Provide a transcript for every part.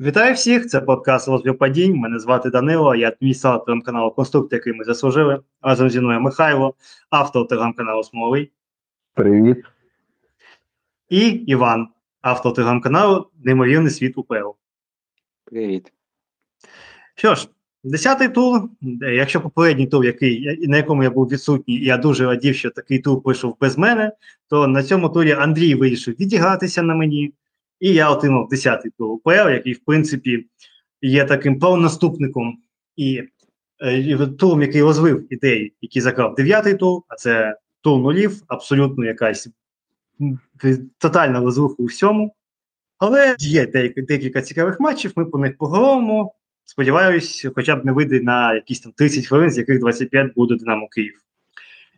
Вітаю всіх! Це подкаст «Розбір падінь. Мене звати Данило, я адміністратор телеграм-каналу Конструкт, який ми заслужили. Разом зі мною Михайло, автор телеграм-каналу Смоловий. Привіт. І Іван, автор телеграм-каналу Неймовірний світ УПЛ. Привіт. Що ж, десятий тур. Якщо попередній тур, який, на якому я був відсутній, і я дуже радів, що такий тур пройшов без мене, то на цьому турі Андрій вирішив відігратися на мені. І я отримав 10-й тур УПЛ, який, в принципі, є таким правонаступником і, е, і який розвив ідеї, які закрав 9-й тур, а це тур нулів, абсолютно якась тотальна розруха у всьому. Але є декілька цікавих матчів, ми по них поговоримо. Сподіваюсь, хоча б не вийде на якісь там 30 хвилин, з яких 25 буде Динамо Київ.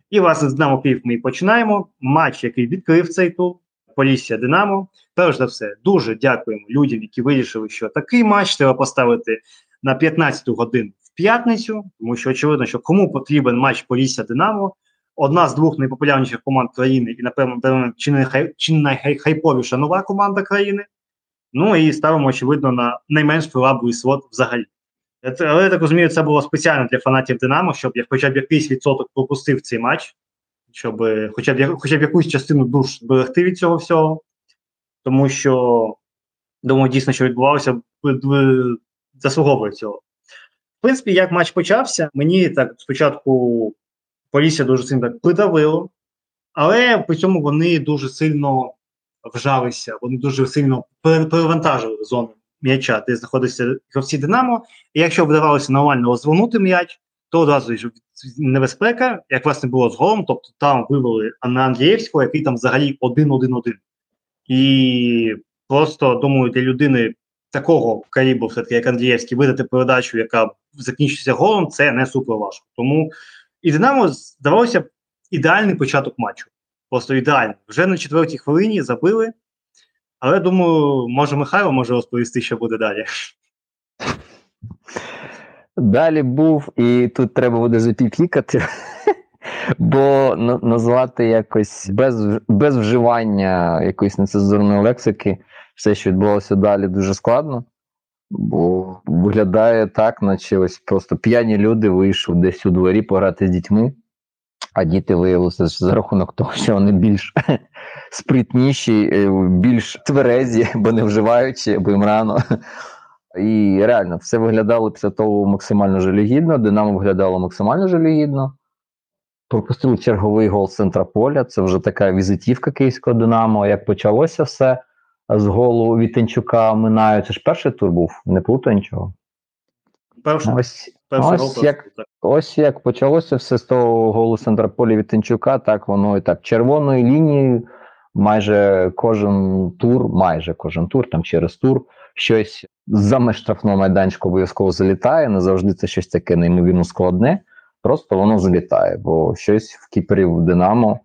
І, власне, з Динамо Київ ми і починаємо. Матч, який відкрив цей тур, Полісся Динамо. Перш за все, дуже дякуємо людям, які вирішили, що такий матч треба поставити на 15 годин в п'ятницю, тому що очевидно, що кому потрібен матч Полісся Динамо, одна з двох найпопулярніших команд країни, і, напевно, чи не чи найхайповіша нова команда країни. Ну і ставимо, очевидно, на найменш привабливий слот взагалі. Але я так розумію, це було спеціально для фанатів Динамо, щоб я хоча б якийсь відсоток пропустив цей матч, щоб хоча б хоча б якусь частину душ зберегти від цього всього. Тому що, думаю, дійсно, що відбувалося, заслуговує цього. В принципі, як матч почався, мені так спочатку Полісся дуже сильно так придавило, але при цьому вони дуже сильно вжалися, вони дуже сильно перевантажили зону м'яча, де знаходиться гравці Динамо. І якщо вдавалося нормально розвернути м'яч, то одразу небезпека, як власне було з голом, тобто там вивели на Андрієвського, який там взагалі один-один-один. І просто думаю, для людини такого калібру, все-таки, як Андрієвський, видати передачу, яка закінчується голом, це не супер важко. Тому і Динамо здавалося ідеальний початок матчу. Просто ідеальний. Вже на четвертій хвилині забили. Але думаю, може Михайло може розповісти, що буде далі. Далі був, і тут треба буде запіклікати, бо назвати якось без без вживання якоїсь нецензурної лексики все, що відбувалося далі, дуже складно. Бо виглядає так, наче ось просто п'яні люди вийшли десь у дворі пограти з дітьми, а діти виявилися за рахунок того, що вони більш спритніші, е, більш тверезі, бо не вживаючи, бо їм рано. І реально все виглядало після того максимально жалюгідно. Динамо виглядало максимально жалюгідно. Пропустили черговий гол з центра поля. Це вже така візитівка київського Динамо. Як почалося все з голу Вітенчука минаю. Це ж перший тур був, не плутаю нічого. Перший, ось перший ось, гол, як, ось як почалося все з того голу центра поля Вітенчука, так воно і так. Червоною лінією майже кожен тур, майже кожен тур, там через тур, щось за меж штрафного майданчика обов'язково залітає. Не завжди це щось таке неймовірно складне. Просто воно залітає, бо щось в кіперів Динамо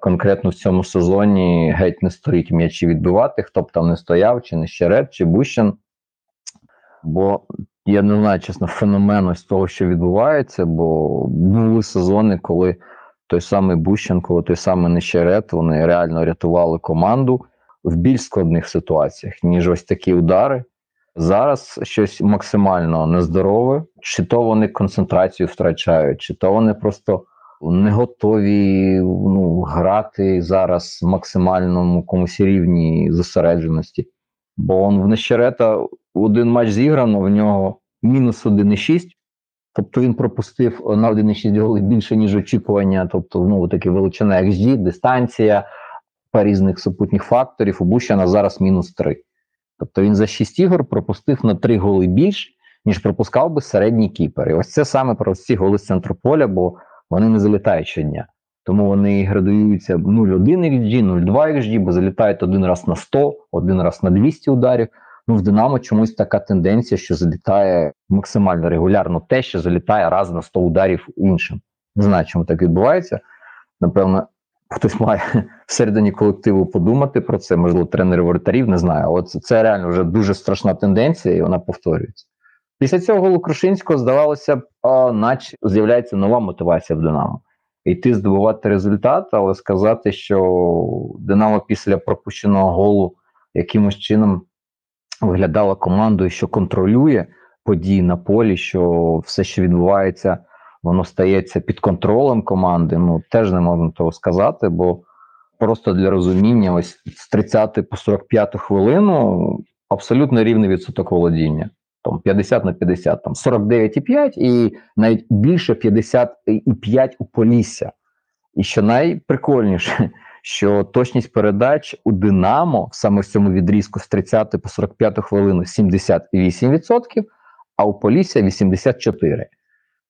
конкретно в цьому сезоні геть не стоїть м'ячі відбивати, хто б там не стояв, чи не Щерет, чи Бущин. Бо я не знаю, чесно, феномен ось того, що відбувається, бо були сезони, коли той самий Бущин, коли той самий Нещерет, вони реально рятували команду в більш складних ситуаціях, ніж ось такі удари. Зараз щось максимально нездорове, чи то вони концентрацію втрачають, чи то вони просто не готові ну, грати зараз в максимальному комусь рівні зосередженості. Бо он в Нещерета один матч зіграно, в нього мінус 1,6. Тобто він пропустив на 1,6 голів більше, ніж очікування. Тобто, ну, таке величина XG, дистанція, різних супутніх факторів. У Бущана зараз мінус 3. Тобто він за 6 ігор пропустив на 3 голи більш, ніж пропускав би середній кіпер. І ось це саме про ці голи з центру поля, бо вони не залітають щодня. Тому вони градуються 0,1 XG, 0,2 XG, бо залітають один раз на 100, один раз на 200 ударів. Ну, в Динамо чомусь така тенденція, що залітає максимально регулярно те, що залітає раз на 100 ударів іншим. Не знаю, чому так відбувається. Напевно, хтось має всередині колективу подумати про це, можливо, тренери воротарів, не знаю. От це реально вже дуже страшна тенденція, і вона повторюється. Після цього голу Крушинського здавалося б, наче з'являється нова мотивація в Динамо. Йти здобувати результат, але сказати, що Динамо після пропущеного голу якимось чином виглядала командою, що контролює події на полі, що все, що відбувається, воно стається під контролем команди. Ну теж не можна того сказати, бо просто для розуміння, ось з 30 по 45 хвилину абсолютно рівний відсоток володіння. Там 50 на 50, там 49,5 і навіть більше 55 у Полісся. І що найприкольніше, що точність передач у Динамо саме в цьому відрізку з 30 по 45 хвилину 78%, а у Полісся 84%.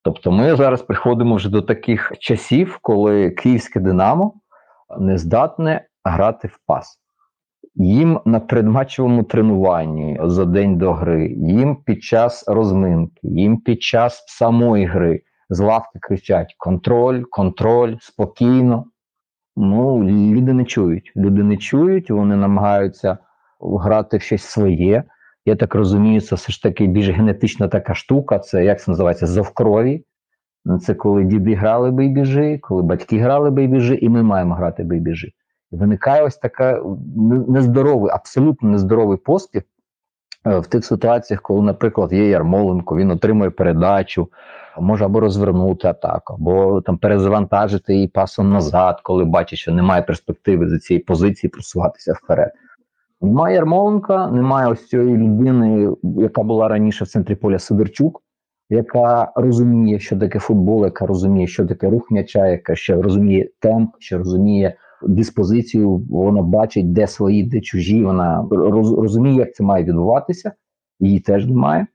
Тобто ми зараз приходимо вже до таких часів, коли київське Динамо не здатне грати в пас. Їм на предматчевому тренуванні за день до гри, їм під час розминки, їм під час самої гри з лавки кричать: контроль, контроль, спокійно. Ну, люди не чують. Люди не чують, вони намагаються грати в щось своє. Я так розумію, це все ж таки більш генетична така штука. Це як це називається зовкрові. Це коли діди грали бейбіжи, коли батьки грали бейбіжи, і ми маємо грати бейбіжи. Виникає ось така нездоровий, абсолютно нездоровий поспіх е, в тих ситуаціях, коли, наприклад, є Ярмоленко, він отримує передачу, може або розвернути атаку, або там перезавантажити її пасом назад, коли бачить, що немає перспективи за цієї позиції просуватися вперед. Немає Ярмоленка, немає ось цієї людини, яка була раніше в центрі поля Сидорчук, яка розуміє, що таке футбол, яка розуміє, що таке рух м'яча, яка ще розуміє темп, що розуміє диспозицію, вона бачить, де свої, де чужі. Вона розуміє, як це має відбуватися, її теж немає.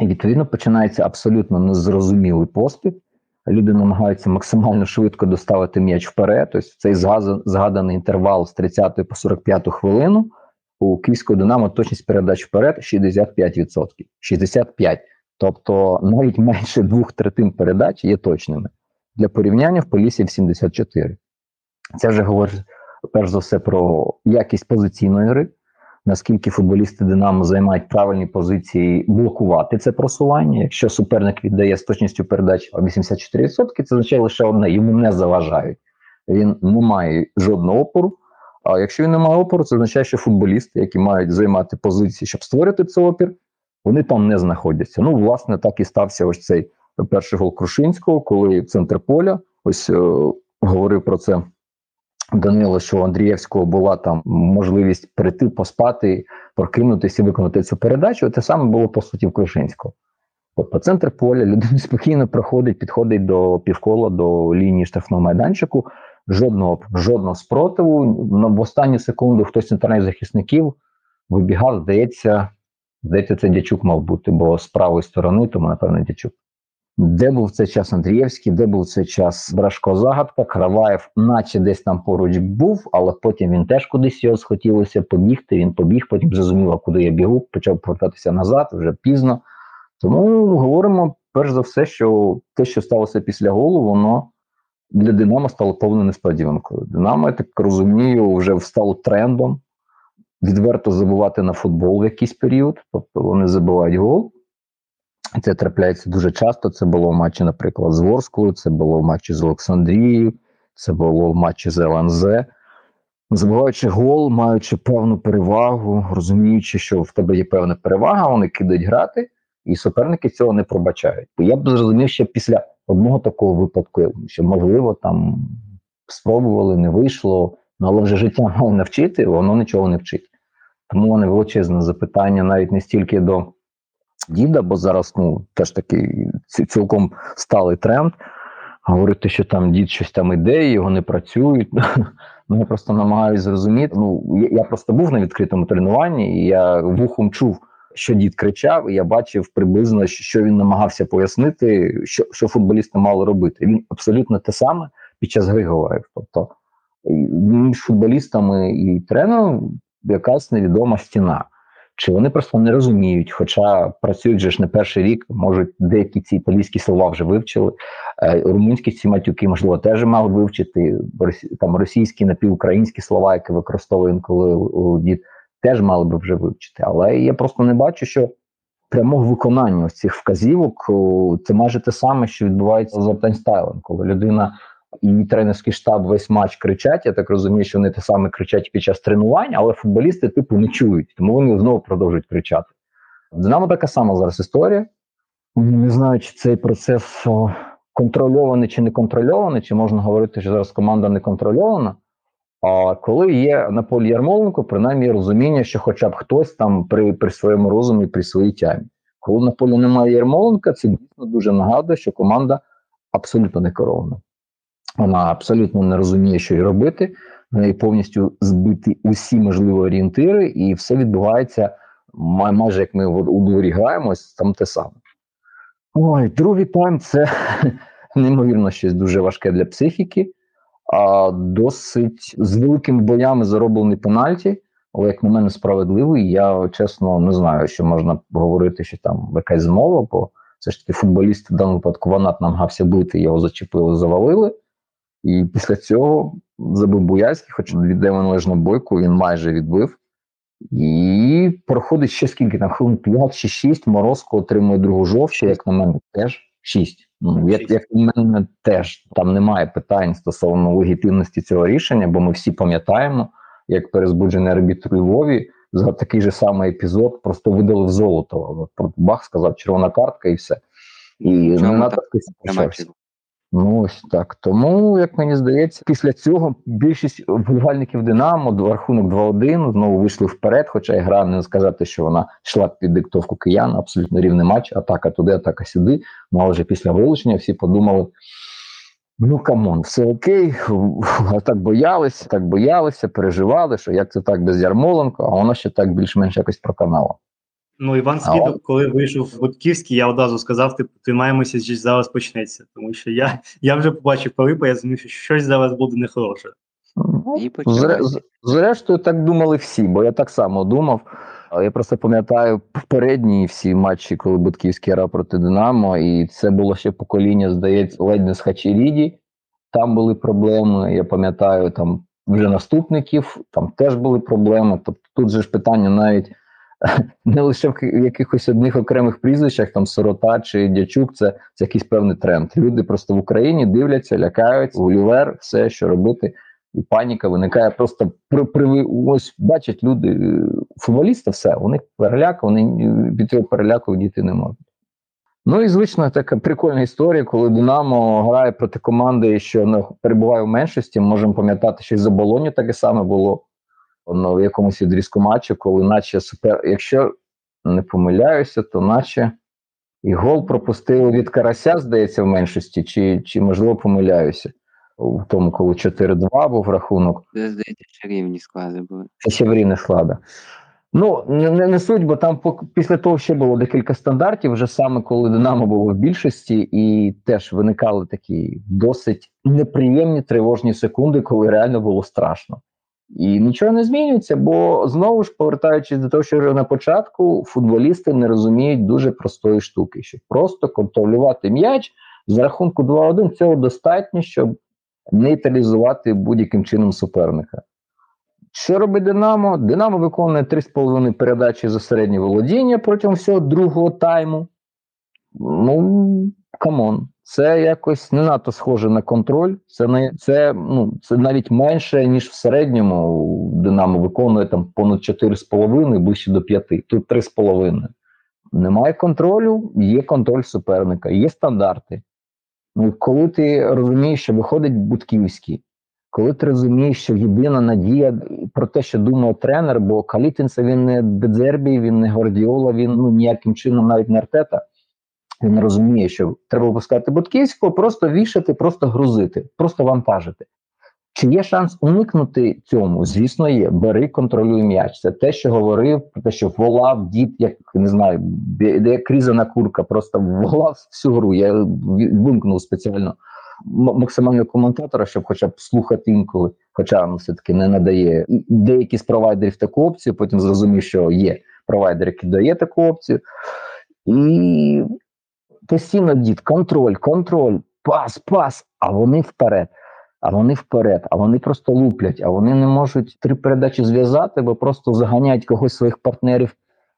І відповідно починається абсолютно незрозумілий поспіх. Люди намагаються максимально швидко доставити м'яч вперед. Тобто цей згаданий інтервал з 30 по 45 хвилину у Київського Динамо точність передач вперед 65%. 65%. Тобто навіть менше двох третин передач є точними. Для порівняння в Полісі в 74. Це вже говорить перш за все про якість позиційної гри, наскільки футболісти Динамо займають правильні позиції блокувати це просування. Якщо суперник віддає з точністю передач 84%, це означає лише одне, йому не заважають. Він не має жодного опору. А якщо він не має опору, це означає, що футболісти, які мають займати позиції, щоб створити цей опір, вони там не знаходяться. Ну, власне, так і стався ось цей перший гол Крушинського, коли центр поля ось е, говорив про це Данило, що у Андрієвського була там можливість прийти, поспати, прокинутися і виконати цю передачу. Те саме було по суті в Крушинського. Тобто центр поля людина спокійно проходить, підходить до півкола, до лінії штрафного майданчику. Жодного жодного спротиву. В останню секунду хтось з центральних захисників вибігав, здається, здається, це дячук мав бути, бо з правої сторони, тому, напевно, дячук. Де був цей час Андрієвський, де був цей час Брашко Загадка, Краваєв, наче десь там поруч був, але потім він теж кудись його схотілося побігти. Він побіг, потім зрозумів, куди я бігу, почав повертатися назад вже пізно. Тому говоримо перш за все, що те, що сталося після голу, воно для Динамо стало повною несподіванкою. Динамо, я так розумію, вже стало трендом відверто забувати на футбол в якийсь період, тобто вони забувають гол. Це трапляється дуже часто. Це було в матчі, наприклад, з Ворською, це було в матчі з Олександрією, це було в матчі з ЛНЗ. Забуваючи гол, маючи певну перевагу, розуміючи, що в тебе є певна перевага, вони кидають грати, і суперники цього не пробачають. Я б зрозумів ще після одного такого випадку, що, можливо, там спробували, не вийшло, ну, але вже життя мало навчити, воно нічого не вчить. Тому вони величезне запитання навіть не стільки до діда, бо зараз ну теж такий цілком сталий тренд. Говорити, що там дід щось там іде, його не працюють. Ну я просто намагаюся зрозуміти. Ну я просто був на відкритому тренуванні, і я вухом чув, що дід кричав, і я бачив приблизно, що він намагався пояснити, що що футболісти мали робити. Він абсолютно те саме під час гри говорив. Тобто між футболістами і тренером якась невідома стіна. Чи вони просто не розуміють, хоча працюють вже ж не перший рік, можуть деякі ці італійські слова вже вивчили. Е, румунські ці матюки, можливо, теж мали вивчити. Там російські напівукраїнські слова, які використовує коли дід, теж мали би вже вивчити. Але я просто не бачу, що прямого виконання ось цих вказівок це майже те саме, що відбувається з стайлем, коли людина і тренерський штаб весь матч кричать. Я так розумію, що вони те саме кричать під час тренувань, але футболісти типу не чують, тому вони знову продовжують кричати. В Динамо така сама зараз історія. Не знаю, чи цей процес контрольований чи не контрольований, чи можна говорити, що зараз команда не контрольована. А коли є на полі Ярмоленко, принаймні розуміння, що хоча б хтось там при при своєму розумі, при своїй тямі. Коли на полі немає Ярмоленка, це дійсно дуже нагадує, що команда абсолютно не керована. Вона абсолютно не розуміє, що й робити, в неї повністю збиті усі можливі орієнтири, і все відбувається майже як ми у дворі граємось, там те саме. Ой, другий тайм це неймовірно щось дуже важке для психіки, а досить з великими боями зароблений пенальті, але, як на мене, справедливий. Я чесно не знаю, що можна говорити, що там якась змова, бо все ж таки футболіст в даному випадку Ванат намагався бити, його зачепили, завалили. І після цього забив Буяльський, хоч віддав належну бойку, він майже відбив. І проходить ще скільки там хвилин 5 чи 6, Морозко отримує другу жовчу, як на мене, теж 6. Ну, як, як у мене, теж там немає питань стосовно легітимності цього рішення, бо ми всі пам'ятаємо, як перезбуджений арбітр у Львові за такий же самий епізод просто видалив золото. Бах сказав, червона картка і все. І не надо Ну ось так. Тому, як мені здається, після цього більшість вболівальників Динамо рахунок 2-1 знову вийшли вперед. Хоча і гра не сказати, що вона йшла під диктовку киян, абсолютно рівний матч, атака туди, атака сюди. Ну але вже після вилучення всі подумали. Ну come on, все окей, так боялися, так боялися, переживали, що як це так без Ярмоленко, а воно ще так більш-менш якось проканало. Ну, Іван Свідок, коли вийшов в Будківський, я одразу сказав, типу, тримаємося, що зараз почнеться. Тому що я я вже побачив Пилипа, я зрозумів, що щось зараз буде нехороше. Зре, зрештою, так думали всі, бо я так само думав. Я просто пам'ятаю попередні всі матчі, коли Будківський грав проти Динамо, і це було ще покоління, здається, ледь не з Хачеріді. Там були проблеми. Я пам'ятаю, там вже наступників, там теж були проблеми. Тобто тут же ж питання навіть не лише в якихось одних окремих прізвищах, там сирота чи дячук, це, це якийсь певний тренд. Люди просто в Україні дивляться, лякають, гулівер, все, що робити, і паніка виникає просто при, при ось бачать люди футболіста, все, них переляк, вони від цього переляку діти не можуть. Ну і звично така прикольна історія, коли Динамо грає проти команди, що ну, перебуває в меншості. Можемо пам'ятати, що і за Болоню таке саме було в якомусь відрізку матчу, коли наче супер, якщо не помиляюся, то наче і гол пропустили від Карася, здається, в меншості, чи чи можливо помиляюся. В тому, коли 4-2 був рахунок. Це, Здається, ще рівні склади були. Це ще в рівні склади. Ну, не, не, не суть, бо там після того ще було декілька стандартів, вже саме коли Динамо було в більшості, і теж виникали такі досить неприємні тривожні секунди, коли реально було страшно. І нічого не змінюється, бо знову ж повертаючись до того, що на початку футболісти не розуміють дуже простої штуки, що просто контролювати м'яч за рахунку 2-1 цього достатньо, щоб нейтралізувати будь-яким чином суперника. Що робить Динамо? Динамо виконує 3,5 передачі за середнє володіння протягом всього другого тайму. Ну, come on. Це якось не надто схоже на контроль. Це не це, ну, це навіть менше, ніж в середньому Динамо виконує там понад 4,5, ближче до 5. Тут 3,5. Немає контролю, є контроль суперника, є стандарти. Ну, Коли ти розумієш, що виходить Будківський, коли ти розумієш, що єдина надія про те, що думає тренер, бо Калітин це він не Дедзербі, він не Гордіола, він ну, ніяким чином навіть не Артета. Він розуміє, що треба випускати Бутківського, просто вішати, просто грузити, просто вантажити. Чи є шанс уникнути цьому? Звісно, є. Бери, контролюй м'яч. Це те, що говорив, те, що волав дід, як не знаю, як різана курка, просто волав всю гру. Я вимкнув спеціально максимального коментатора, щоб хоча б слухати інколи, хоча ну, все-таки не надає деякі з провайдерів таку опцію, потім зрозумів, що є провайдер, який дає таку опцію. І постійно дід, контроль, контроль, пас, пас, а вони вперед. А вони вперед, а вони просто луплять, а вони не можуть три передачі зв'язати, бо просто заганяють когось своїх партнерів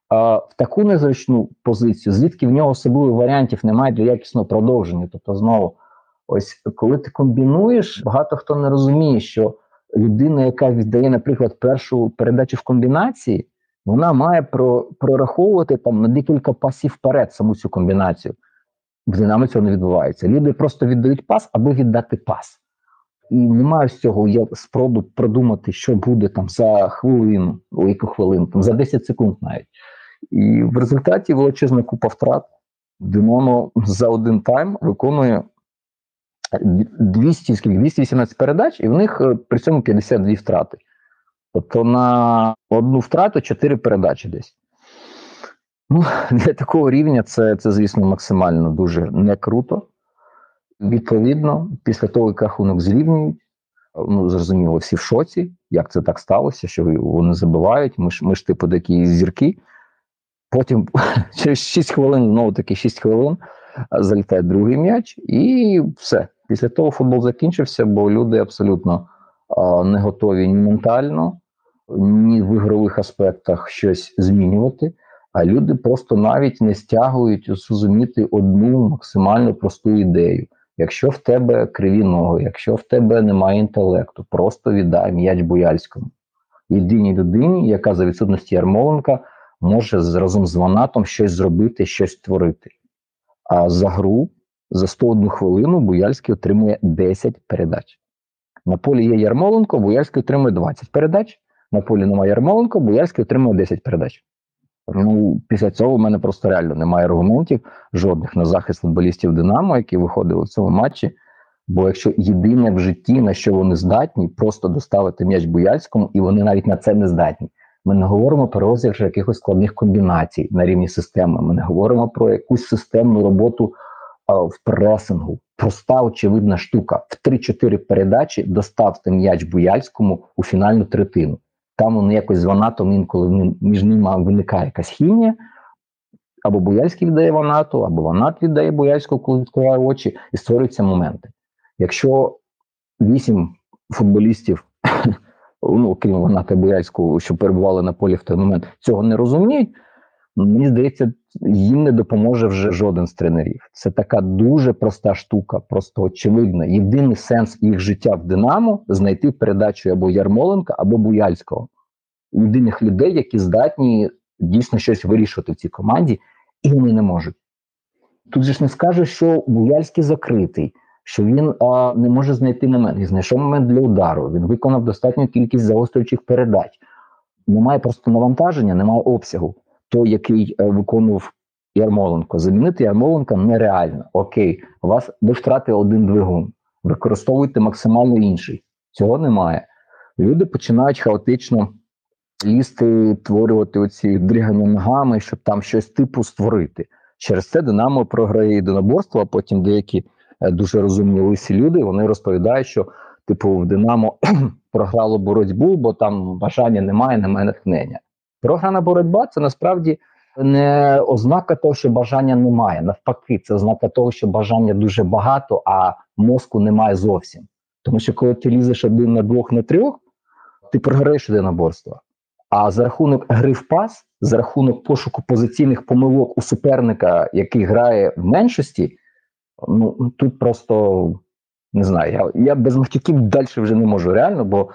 а, в таку незручну позицію, звідки в нього особливих варіантів немає для якісного продовження. Тобто, знову Ось коли ти комбінуєш, багато хто не розуміє, що людина, яка віддає, наприклад, першу передачу в комбінації, вона має про, прораховувати там на декілька пасів вперед саму цю комбінацію. В Динамо цього не відбувається. Люди просто віддають пас, аби віддати пас. І немає з цього я спроби продумати, що буде там за хвилину, яку хвилину, там за 10 секунд навіть. І в результаті величезна купа втрат. Динамо за один тайм виконує 200, скільки, 218 передач, і в них е, при цьому 52 втрати. Тобто на одну втрату 4 передачі десь. Ну, Для такого рівня це, це, звісно, максимально дуже не круто. Відповідно, після того, як рахунок зрівнюють, ну, зрозуміло, всі в шоці, як це так сталося, що вони забивають. Ми ж, ми ж типу, такі зірки. Потім через 6 хвилин, знову таки 6 хвилин, залітає другий м'яч, і все. Після того футбол закінчився, бо люди абсолютно не готові ні ментально, ні в ігрових аспектах щось змінювати. А люди просто навіть не стягують зрозуміти одну максимально просту ідею. Якщо в тебе криві ноги, якщо в тебе немає інтелекту, просто віддай м'яч Бояльському. Єдиній людині, яка за відсутності Ярмоленка може разом з Ванатом щось зробити, щось створити. А за гру за 101 хвилину Буяльський отримує 10 передач. На полі є Ярмоленко, Буяльський отримує 20 передач. На полі немає Ярмоленко, Буяльський отримує 10 передач. Ну, після цього в мене просто реально немає аргументів жодних на захист футболістів Динамо, які виходили в цьому матчі. Бо якщо єдине в житті, на що вони здатні, просто доставити м'яч Буяльському, і вони навіть на це не здатні. Ми не говоримо про розіграш якихось складних комбінацій на рівні системи. Ми не говоримо про якусь системну роботу а, в пресингу. Проста очевидна штука. В 3-4 передачі доставте м'яч Буяльському у фінальну третину. Там вони якось з ванатом інколи між ними виникає якась хімія. Або Бояльський віддає ванату, або ванат віддає Бояльську, коли відкриває очі, і створюються моменти. Якщо вісім футболістів, ну крім Ваната Бояльського, що перебували на полі в той момент, цього не розуміють, мені здається, їм не допоможе вже жоден з тренерів. Це така дуже проста штука, просто очевидна. Єдиний сенс їх життя в Динамо знайти передачу або Ярмоленка, або Буяльського. Єдиних людей, які здатні дійсно щось вирішувати в цій команді, і вони не можуть. Тут же ж не скажеш, що Буяльський закритий, що він а, не може знайти момент. Він знайшов момент для удару, він виконав достатню кількість загострюючих передач. Немає просто навантаження, немає обсягу той, який е, виконував Ярмоленко. Замінити Ярмоленка нереально. Окей, у вас ви втратили один двигун, використовуйте максимально інший. Цього немає. Люди починають хаотично лізти, творювати оці дрігання ногами, щоб там щось типу створити. Через це Динамо програє єдиноборство, а потім деякі е, дуже розумні лисі люди вони розповідають, що типу в Динамо програло боротьбу, бо там бажання немає, немає натхнення. Програна боротьба це насправді не ознака того, що бажання немає. Навпаки, це ознака того, що бажання дуже багато, а мозку немає зовсім. Тому що коли ти лізеш один на двох на трьох, ти програєш єдиноборство. А за рахунок гри в пас, за рахунок пошуку позиційних помилок у суперника, який грає в меншості, ну тут просто не знаю. Я я без матюків далі вже не можу реально, бо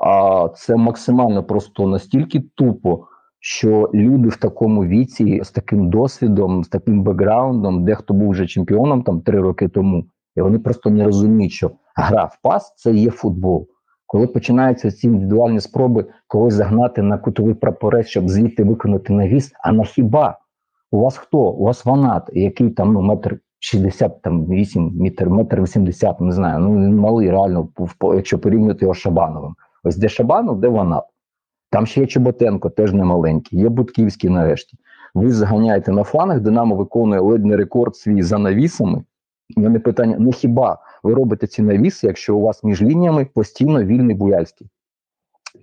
а, це максимально просто настільки тупо, що люди в такому віці з таким досвідом, з таким бекграундом, дехто був вже чемпіоном там три роки тому, і вони просто не розуміють, що гра в пас це є футбол. Коли починаються ці індивідуальні спроби когось загнати на кутовий прапорець, щоб звідти виконати навіс, а на хіба? У вас хто? У вас ванат, який там ну, метр 60, там 8 метр, метр 80, не знаю. Ну він малий, реально, якщо порівняти його з Шабановим. Ось де Шабанов, де ванат. Там ще є Чоботенко, теж не маленький, є Будківський нарешті. Ви заганяєте на флангах, Динамо виконує ледь не рекорд свій за навісами. У мене питання: ну хіба ви робите ці навіси, якщо у вас між лініями постійно вільний Буяльський?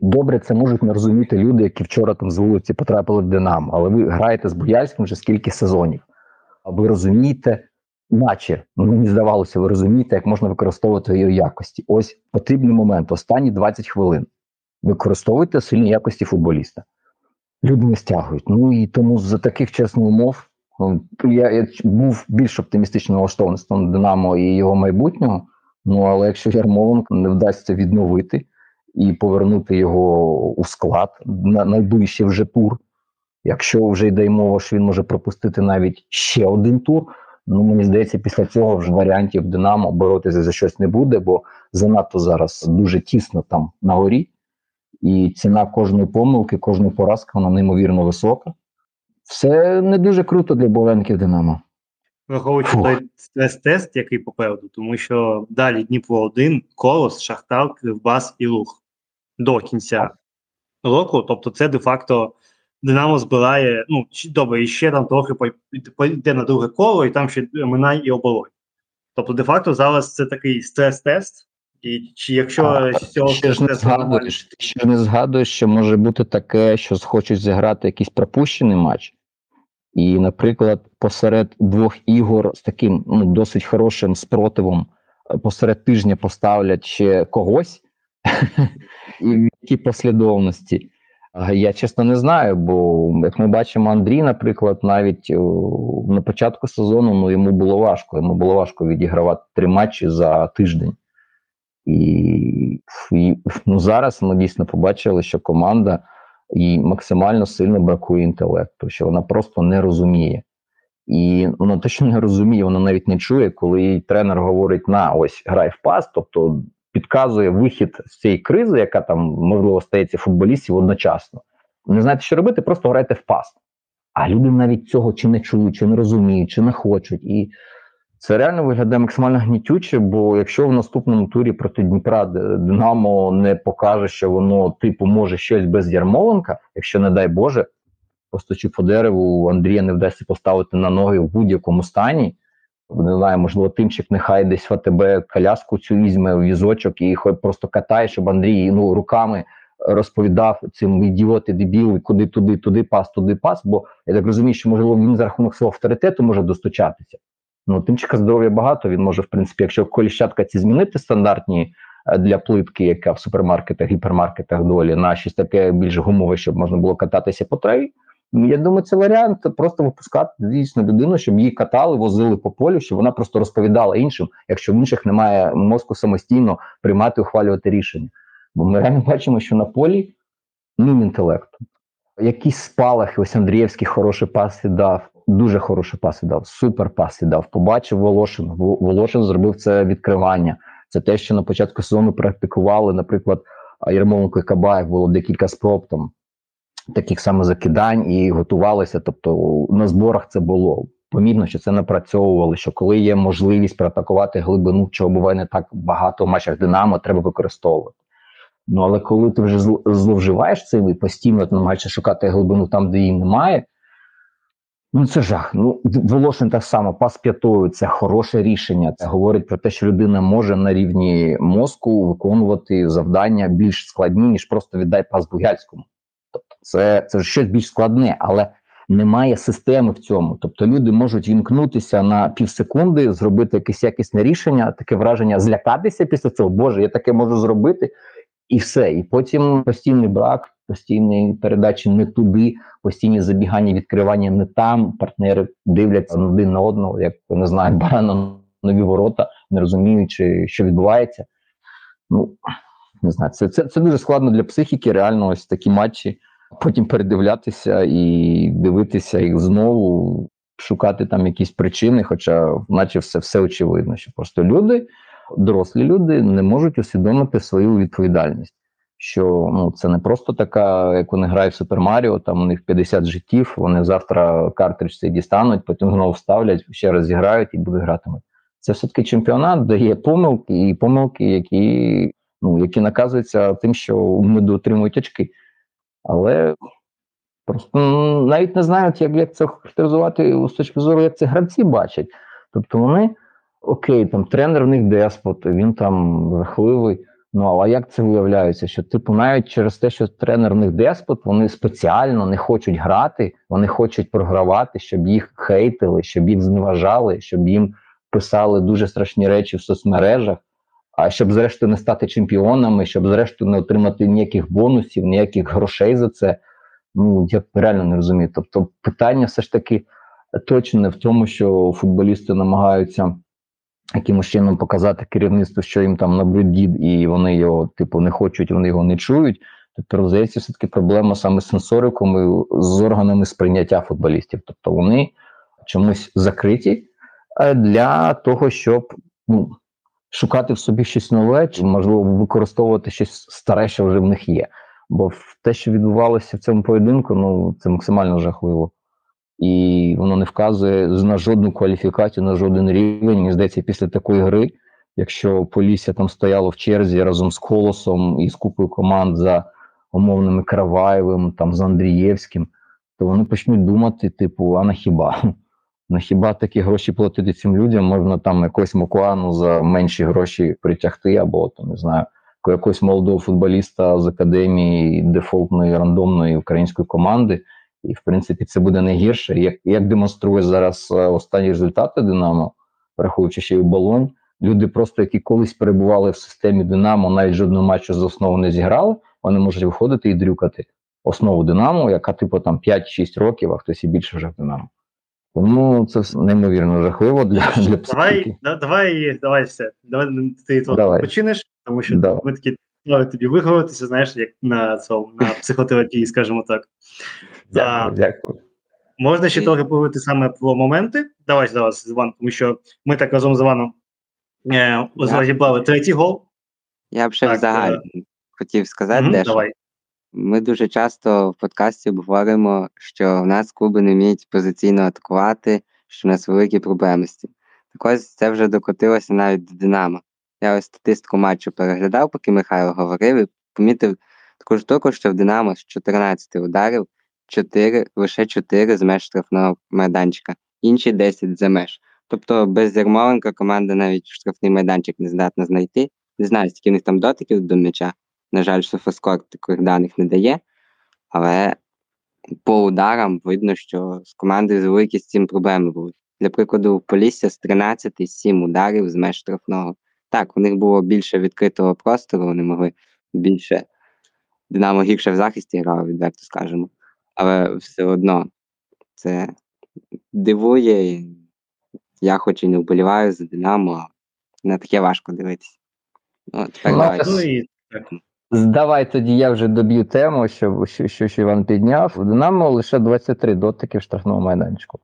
Добре, це можуть не розуміти люди, які вчора там з вулиці потрапили в Динамо, але ви граєте з Буяльським вже скільки сезонів. А ви розумієте, наче ну, мені здавалося, ви розумієте, як можна використовувати його якості. Ось потрібний момент, останні 20 хвилин. Використовуйте сильні якості футболіста. Люди не стягують. Ну і тому за таких чесних умов, Ну, я, я був більш оптимістично налаштований Динамо і його майбутнього. Ну але якщо Ярмоленко не вдасться відновити і повернути його у склад на найближчий вже тур, якщо вже йде мова, що він може пропустити навіть ще один тур. Ну мені здається, після цього вже варіантів Динамо боротися за щось не буде, бо занадто зараз дуже тісно там на горі, і ціна кожної помилки, кожної поразки вона неймовірно висока. Все не дуже круто для Боленків Динамо. Враховуючи той стрес-тест, який попереду, тому що далі Дніпро 1, Колос, Шахтар, Кривбас і Луг до кінця року. Тобто, це де-факто Динамо збирає. Ну, добре, і ще там трохи йде на друге коло, і там ще Минай і оболонь. Тобто, де-факто, зараз це такий стрес-тест. І чи якщо а, з цього ще ж не згадуєш, ти ще не згадуєш, що може бути таке, що хочуть зіграти якийсь пропущений матч. І, наприклад, посеред двох ігор з таким ну, досить хорошим спротивом е, посеред тижня поставлять ще когось, і в якій послідовності. Я чесно не знаю, бо як ми бачимо, Андрій, наприклад, навіть на початку сезону ну, йому було важко. Йому було важко відігравати три матчі за тиждень. І, ну, зараз ми дійсно побачили, що команда їй максимально сильно бракує інтелекту, що вона просто не розуміє. І вона те, що не розуміє, вона навіть не чує, коли їй тренер говорить: на ось грай в пас, тобто підказує вихід з цієї кризи, яка там можливо стається футболістів одночасно. Не знаєте, що робити, просто грайте в пас. А люди навіть цього чи не чують, чи не розуміють, чи не хочуть. І це реально виглядає максимально гнітюче, бо якщо в наступному турі проти Дніпра Динамо не покаже, що воно типу може щось без Ярмоленка, якщо не дай Боже, постачу по дереву Андрія не вдасться поставити на ноги в будь-якому стані. Не знаю, можливо, тимчик нехай десь в АТБ коляску цю візьме візочок і хоч просто катає, щоб Андрій ну руками розповідав цим ідіоти, дебіли, куди туди, туди пас, туди пас. Бо я так розумію, що можливо він за рахунок свого авторитету може достучатися. Ну, тимчика здоров'я багато. Він може, в принципі, якщо коліщатка ці змінити стандартні е, для плитки, яка в супермаркетах, гіпермаркетах долі, на щось таке більш гумове, щоб можна було кататися по траві. Я думаю, це варіант просто випускати дійсно людину, щоб її катали, возили по полю, щоб вона просто розповідала іншим, якщо в інших немає мозку самостійно приймати, ухвалювати рішення. Бо ми реально бачимо, що на полі нуль інтелекту. Якісь спалахи, ось Андрієвський хороший пас дав. Дуже хороший пас дав, супер пас дав. Побачив Волошин. Волошин зробив це відкривання. Це те, що на початку сезону практикували, наприклад, Єрмоленко і Кабаєв було декілька спроб там таких саме закидань і готувалися. Тобто на зборах це було. Помітно, що це напрацьовували. Що коли є можливість проатакувати глибину, чого буває не так багато в матчах Динамо, треба використовувати. Ну але коли ти вже зловживаєш цим і постійно намагаєшся шукати глибину там, де її немає. Ну, це жах. Ну, Волошин так само, пас п'ятою це хороше рішення. Це говорить про те, що людина може на рівні мозку виконувати завдання більш складні, ніж просто віддай пас Бугяльському. Тобто, це це щось більш складне, але немає системи в цьому. Тобто люди можуть вімкнутися на півсекунди, зробити якесь якісне рішення, таке враження, злякатися після цього. Боже, я таке можу зробити, і все. І потім постійний брак постійні передачі не туди, постійні забігання, відкривання не там. Партнери дивляться один на одного, як не знаю, барана нові ворота, не розуміючи, що відбувається. Ну не знаю, це це, це дуже складно для психіки. Реально, ось такі матчі. Потім передивлятися і дивитися їх знову, шукати там якісь причини, хоча, наче все все очевидно, що просто люди, дорослі люди, не можуть усвідомити свою відповідальність що ну це не просто така, як вони грають в Супер Маріо, там у них 50 життів. Вони завтра картридж цей дістануть, потім знову вставлять, ще раз зіграють і будуть гратимуть. Це все таки чемпіонат, де є помилки і помилки, які ну які наказуються тим, що не дотримують очки. Але просто навіть не знають, як як це характеризувати з точки зору, як це гравці бачать. Тобто вони окей, там тренер в них деспот, він там жахливий. Ну а як це виявляється? Що типу, навіть через те, що тренер них деспот, вони спеціально не хочуть грати, вони хочуть програвати, щоб їх хейтили, щоб їх зневажали, щоб їм писали дуже страшні речі в соцмережах. А щоб, зрештою, не стати чемпіонами, щоб, зрештою, не отримати ніяких бонусів, ніяких грошей за це. Ну я реально не розумію. Тобто, питання все ж таки точно не в тому, що футболісти намагаються якимось чином показати керівництву, що їм там набрид і вони його, типу, не хочуть, вони його не чують. Тобто, здається, все таки проблема саме з сенсориком і з органами сприйняття футболістів. Тобто вони чомусь закриті е, для того, щоб ну, шукати в собі щось нове, чи можливо використовувати щось старе, що вже в них є. Бо те, що відбувалося в цьому поєдинку, ну це максимально жахливо. І воно не вказує на жодну кваліфікацію, на жоден рівень. Мені здається, після такої гри, якщо Полісся там стояло в черзі разом з Колосом і з купою команд за умовними Караваєвим, там з Андрієвським, то вони почнуть думати, типу, а на хіба? На хіба такі гроші платити цим людям? Можна там якогось Макуану за менші гроші притягти, або то не знаю, якогось молодого футболіста з академії дефолтної рандомної української команди. І, в принципі, це буде найгірше. Як як демонструє зараз е, останні результати Динамо, враховуючи ще й оболонь, люди, просто які колись перебували в системі Динамо, навіть жодного матчу з основу не зіграли, вони можуть виходити і дрюкати основу Динамо, яка типу там 5-6 років, а хтось і більше вже в Динамо. Тому це неймовірно жахливо для для психіки. Давай, давай, давай все. Давай ти давай. починиш, тому що давай. ми такі тобі виговоритися, знаєш, як на цьому на психотерапії, скажімо так. Дякую, дякую. Можна ще трохи поговорити саме про моменти. Давай зараз з Іваном, тому що ми так разом з Іваном е, розібрали третій гол. Я б ще взагалі е... хотів сказати, mm-hmm. Давай. Ми дуже часто в подкасті говоримо, що в нас клуби не вміють позиційно атакувати, що в нас великі проблеми з цим. Так ось це вже докотилося навіть до Динамо. Я ось статистику матчу переглядав, поки Михайло говорив, і помітив таку штуку, що в Динамо з 14 ударів 4, лише 4 з меж штрафного майданчика, інші 10 за меж. Тобто без Ярмоленка команда навіть штрафний майданчик не здатна знайти. Не знаю, скільки в них там дотиків до м'яча. На жаль, Софоскор таких даних не дає, але по ударам видно, що з команди з великі з цим проблеми були. Для прикладу, Полісся з 13 7 ударів з меж штрафного. Так, у них було більше відкритого простору, вони могли більше. Динамо гірше в захисті грало, відверто скажемо. Але все одно це дивує. Я хоч і не вболіваю за Динамо, на таке важко дивитися. Ну, тепер ну, Давай тоді я вже доб'ю тему, що що, що, що Іван підняв. У Динамо лише 23 дотики в штрафному майданчику.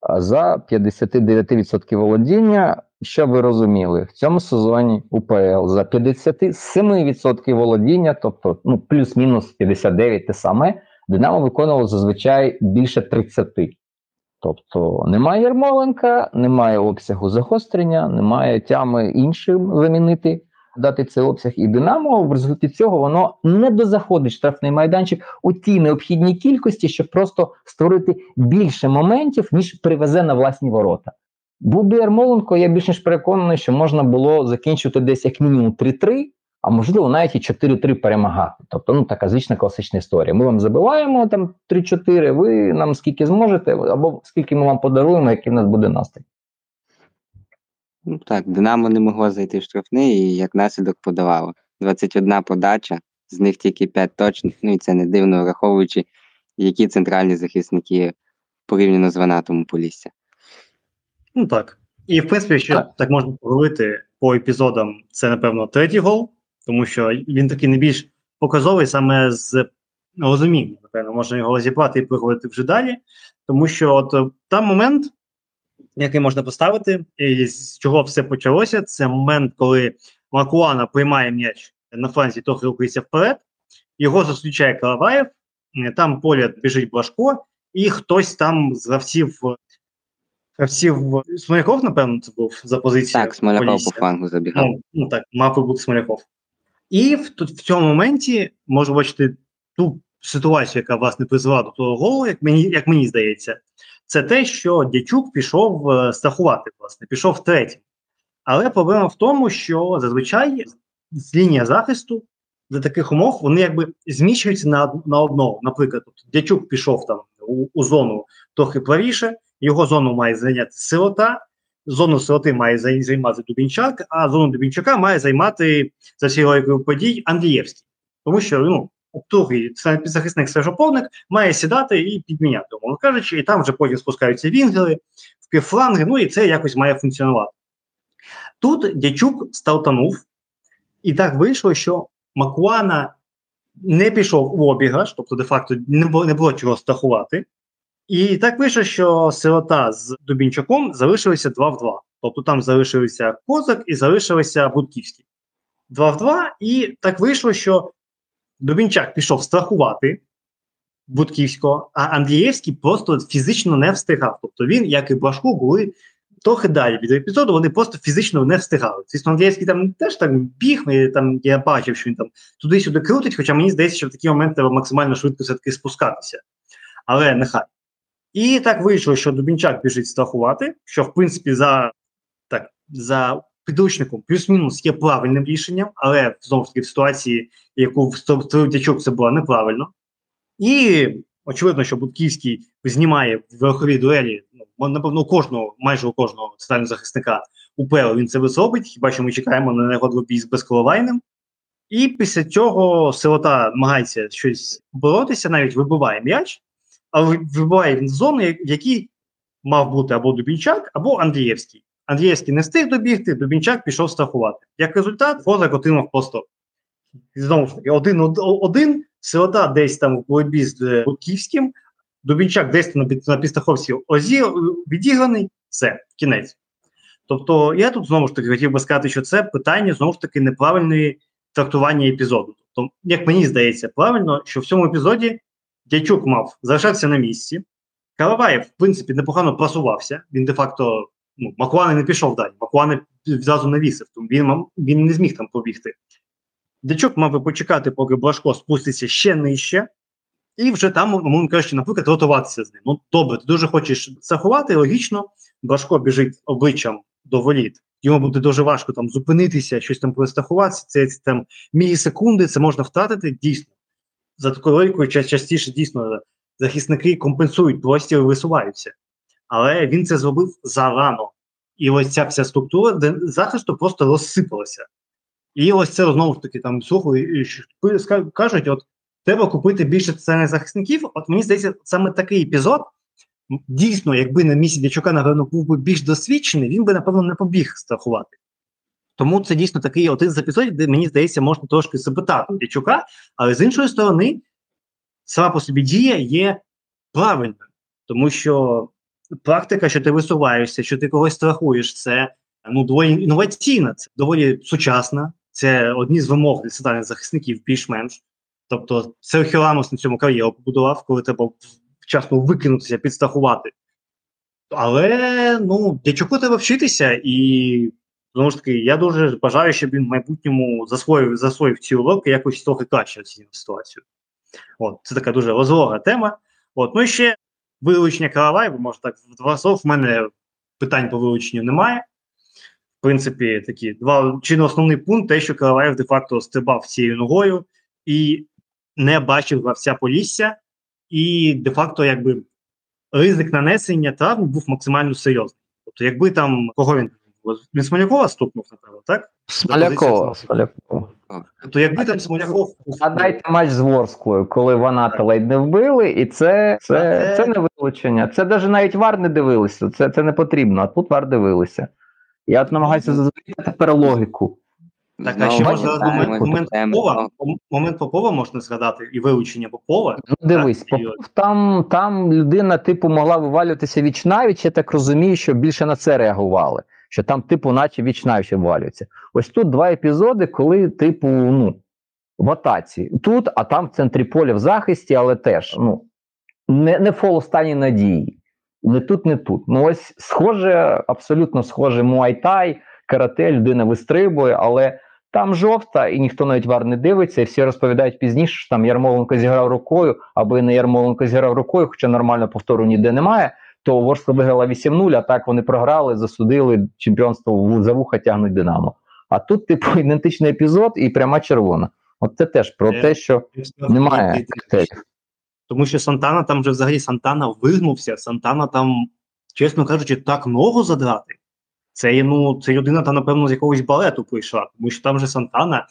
А за 59% володіння, що ви розуміли, в цьому сезоні УПЛ за 57% володіння, тобто ну, плюс-мінус 59 те саме, Динамо виконувало зазвичай більше 30. Тобто немає Ярмоленка, немає обсягу загострення, немає тями іншим замінити дати цей обсяг і Динамо. В результаті цього воно не дозаходить штрафний майданчик у тій необхідній кількості, щоб просто створити більше моментів, ніж привезе на власні ворота. Був би Ярмоленко, я більш ніж переконаний, що можна було закінчити десь як мінімум 3-3, а можливо навіть і 4-3 перемагати. Тобто, ну така звична класична історія. Ми вам забиваємо там 3-4, ви нам скільки зможете, або скільки ми вам подаруємо, який в нас буде настрій. Ну так, Динамо не могло зайти в штрафний і як наслідок подавало. 21 подача, з них тільки 5 точних, ну і це не дивно, враховуючи, які центральні захисники порівняно з Ванатом у Полісся. Ну так. І в принципі, що так. так можна поговорити по епізодам, це, напевно, третій гол, тому що він такий не більш показовий саме з розуміння. Напевно, можна його розібрати і поговорити вже далі. Тому що от там момент, який можна поставити, і з чого все почалося, це момент, коли Макуана приймає м'яч на фланзі, трохи рухається вперед, його зустрічає Караваєв, там поряд біжить Блашко, і хтось там з гравців гравців Смоляков, напевно, це був за позицією. Так, Смоляков по флангу забігав. Ну, ну так, мав бути Смоляков. І в, в цьому моменті можу бачити ту ситуацію, яка власне призвела до того голу, як мені як мені здається, це те, що Дячук пішов е, страхувати, власне, пішов третім. Але проблема в тому, що зазвичай з лінія захисту за таких умов вони якби зміщуються на на одного. Наприклад, тобто Дячук пішов там у, у зону трохи правіше, його зону має зайняти сирота, зону сироти має займати Дубінчак, а зону Дубінчака має займати за всією подій Андрієвський. Тому що ну, другий підзахисник свежоповник має сідати і підміняти, умовно кажучи, і там вже потім спускаються вінгери, півфланги, ну і це якось має функціонувати. Тут дячук стартанув, і так вийшло, що Макуана не пішов в обіграш, тобто, де-факто не було не було чого страхувати. І так вийшло, що сирота з Дубінчаком залишилися 2 в 2. Тобто там залишилися Козак і залишилися Будківський. 2 в 2. І так вийшло, що Дубінчак пішов страхувати Будківського, а Андрієвський просто фізично не встигав. Тобто він, як і Блашко, були трохи далі від епізоду, вони просто фізично не встигали. Звісно, Андрієвський там теж так біг, там, я бачив, що він там туди-сюди крутить, хоча мені здається, що в такі моменти треба максимально швидко все-таки спускатися. Але нехай. І так вийшло, що Дубінчак біжить страхувати, що в принципі за так, за підручником плюс-мінус є правильним рішенням, але знову ж таки в ситуації, яку вступив дячок, це було неправильно. І очевидно, що Будківський знімає в верховій дуелі, ну, напевно, кожного, майже у кожного центрального захисника УПЛ він це висобить, хіба що ми чекаємо на його двобій з безколовайним. І після цього силота намагається щось боротися, навіть вибиває м'яч але вибиває він з зони, в якій мав бути або Дубінчак, або Андрієвський. Андрієвський не встиг добігти, Дубінчак пішов страхувати. Як результат, Козак отримав просто знову ж таки один-один, сирота десь там в боротьбі з Будківським, Дубінчак десь на, на підстраховці озі відіграний, все, кінець. Тобто, я тут знову ж таки хотів би сказати, що це питання знову ж таки неправильної трактування епізоду. Тобто, як мені здається, правильно, що в цьому епізоді Дячук мав залишався на місці. Калаваєв, в принципі, непогано просувався. Він де-факто ну, Макуани не пішов далі. Макуани відразу навісив, тому він він не зміг там побігти. Дячук мав би почекати, поки Блашко спуститься ще нижче, і вже там, мовно кажучи, наприклад, ротуватися з ним. Ну, добре, ти дуже хочеш заховати, логічно, Блашко біжить обличчям до воліт. Йому буде дуже важко там зупинитися, щось там перестрахуватися. Це, це там мілісекунди, це можна втратити дійсно за такою логікою частіше дійсно захисники компенсують простір і висуваються. Але він це зробив зарано. І ось ця вся структура захисту просто розсипалася. І ось це знову ж таки там слухали, кажуть: от треба купити більше соціальних захисників. От мені здається, саме такий епізод. Дійсно, якби на місці Дячука, напевно, був би більш досвідчений, він би, напевно, не побіг страхувати. Тому це дійсно такий один з епізодів, де мені здається, можна трошки запитати Дячука, але з іншої сторони, сама по собі дія є правильною, тому що практика, що ти висуваєшся, що ти когось страхуєш, це ну доволі інноваційна, це доволі сучасна. Це одні з вимог соціальних захисників більш-менш. Тобто Серхіо Рамос на цьому кар'єру побудував, коли треба вчасно викинутися, підстрахувати. Але ну, Дячуку треба вчитися і. Знову ж таки, я дуже бажаю, щоб він в майбутньому засвоїв засвоїв ці уроки якось трохи краще оцінив ситуацію. От, Це така дуже розлога тема. От, Ну і ще вилучення Караваєва, може так, в два слов, в мене питань по вилученню немає. В принципі, такі два чи не основний пункт, те, що Караваєв де-факто стрибав цією ногою і не бачив гравця Полісся, і де-факто, якби ризик нанесення травм був максимально серйозний. Тобто, якби там кого він він Смолякова стукнув, напевно, так? Смолякова. Смолякова. Тобто, якби там Смоляков. Згадайте матч з Ворсклою, коли вона ледь не вбили, і це це, це не вилучення. Це навіть навіть вар не дивилися, це це не потрібно, а тут вар дивилися. Я от намагаюся ну, зрозуміти тепер логіку. Так, а ще можна момент, момент Попова, момент Попова можна згадати і вилучення Попова. Ну, дивись, так, Попов, там там людина, типу, могла вивалюватися віч навіть, я так розумію, що більше на це реагували що там, типу, наче вічнаючи валюються. Ось тут два епізоди, коли, типу, ну, в атаці. Тут, а там в центрі поля в захисті, але теж ну, не не фол останній надії. Не тут, не тут. Ну, ось схоже, абсолютно схоже Муайтай, карате, людина вистрибує, але там жовта, і ніхто навіть вар не дивиться, і всі розповідають пізніше, що там Ярмоленко зіграв рукою, або не Ярмоленко зіграв рукою, хоча нормально повтору ніде немає то Ворскла виграла 8-0, а так вони програли, засудили чемпіонство за вуха тягнуть Динамо. А тут, типу, ідентичний епізод і пряма червона. От це теж про те, що немає. Тому що Сантана там вже взагалі Сантана вигнувся, Сантана там, чесно кажучи, так ногу задрати. Це ну, це людина, там, напевно, з якогось балету прийшла, тому що там же Сантана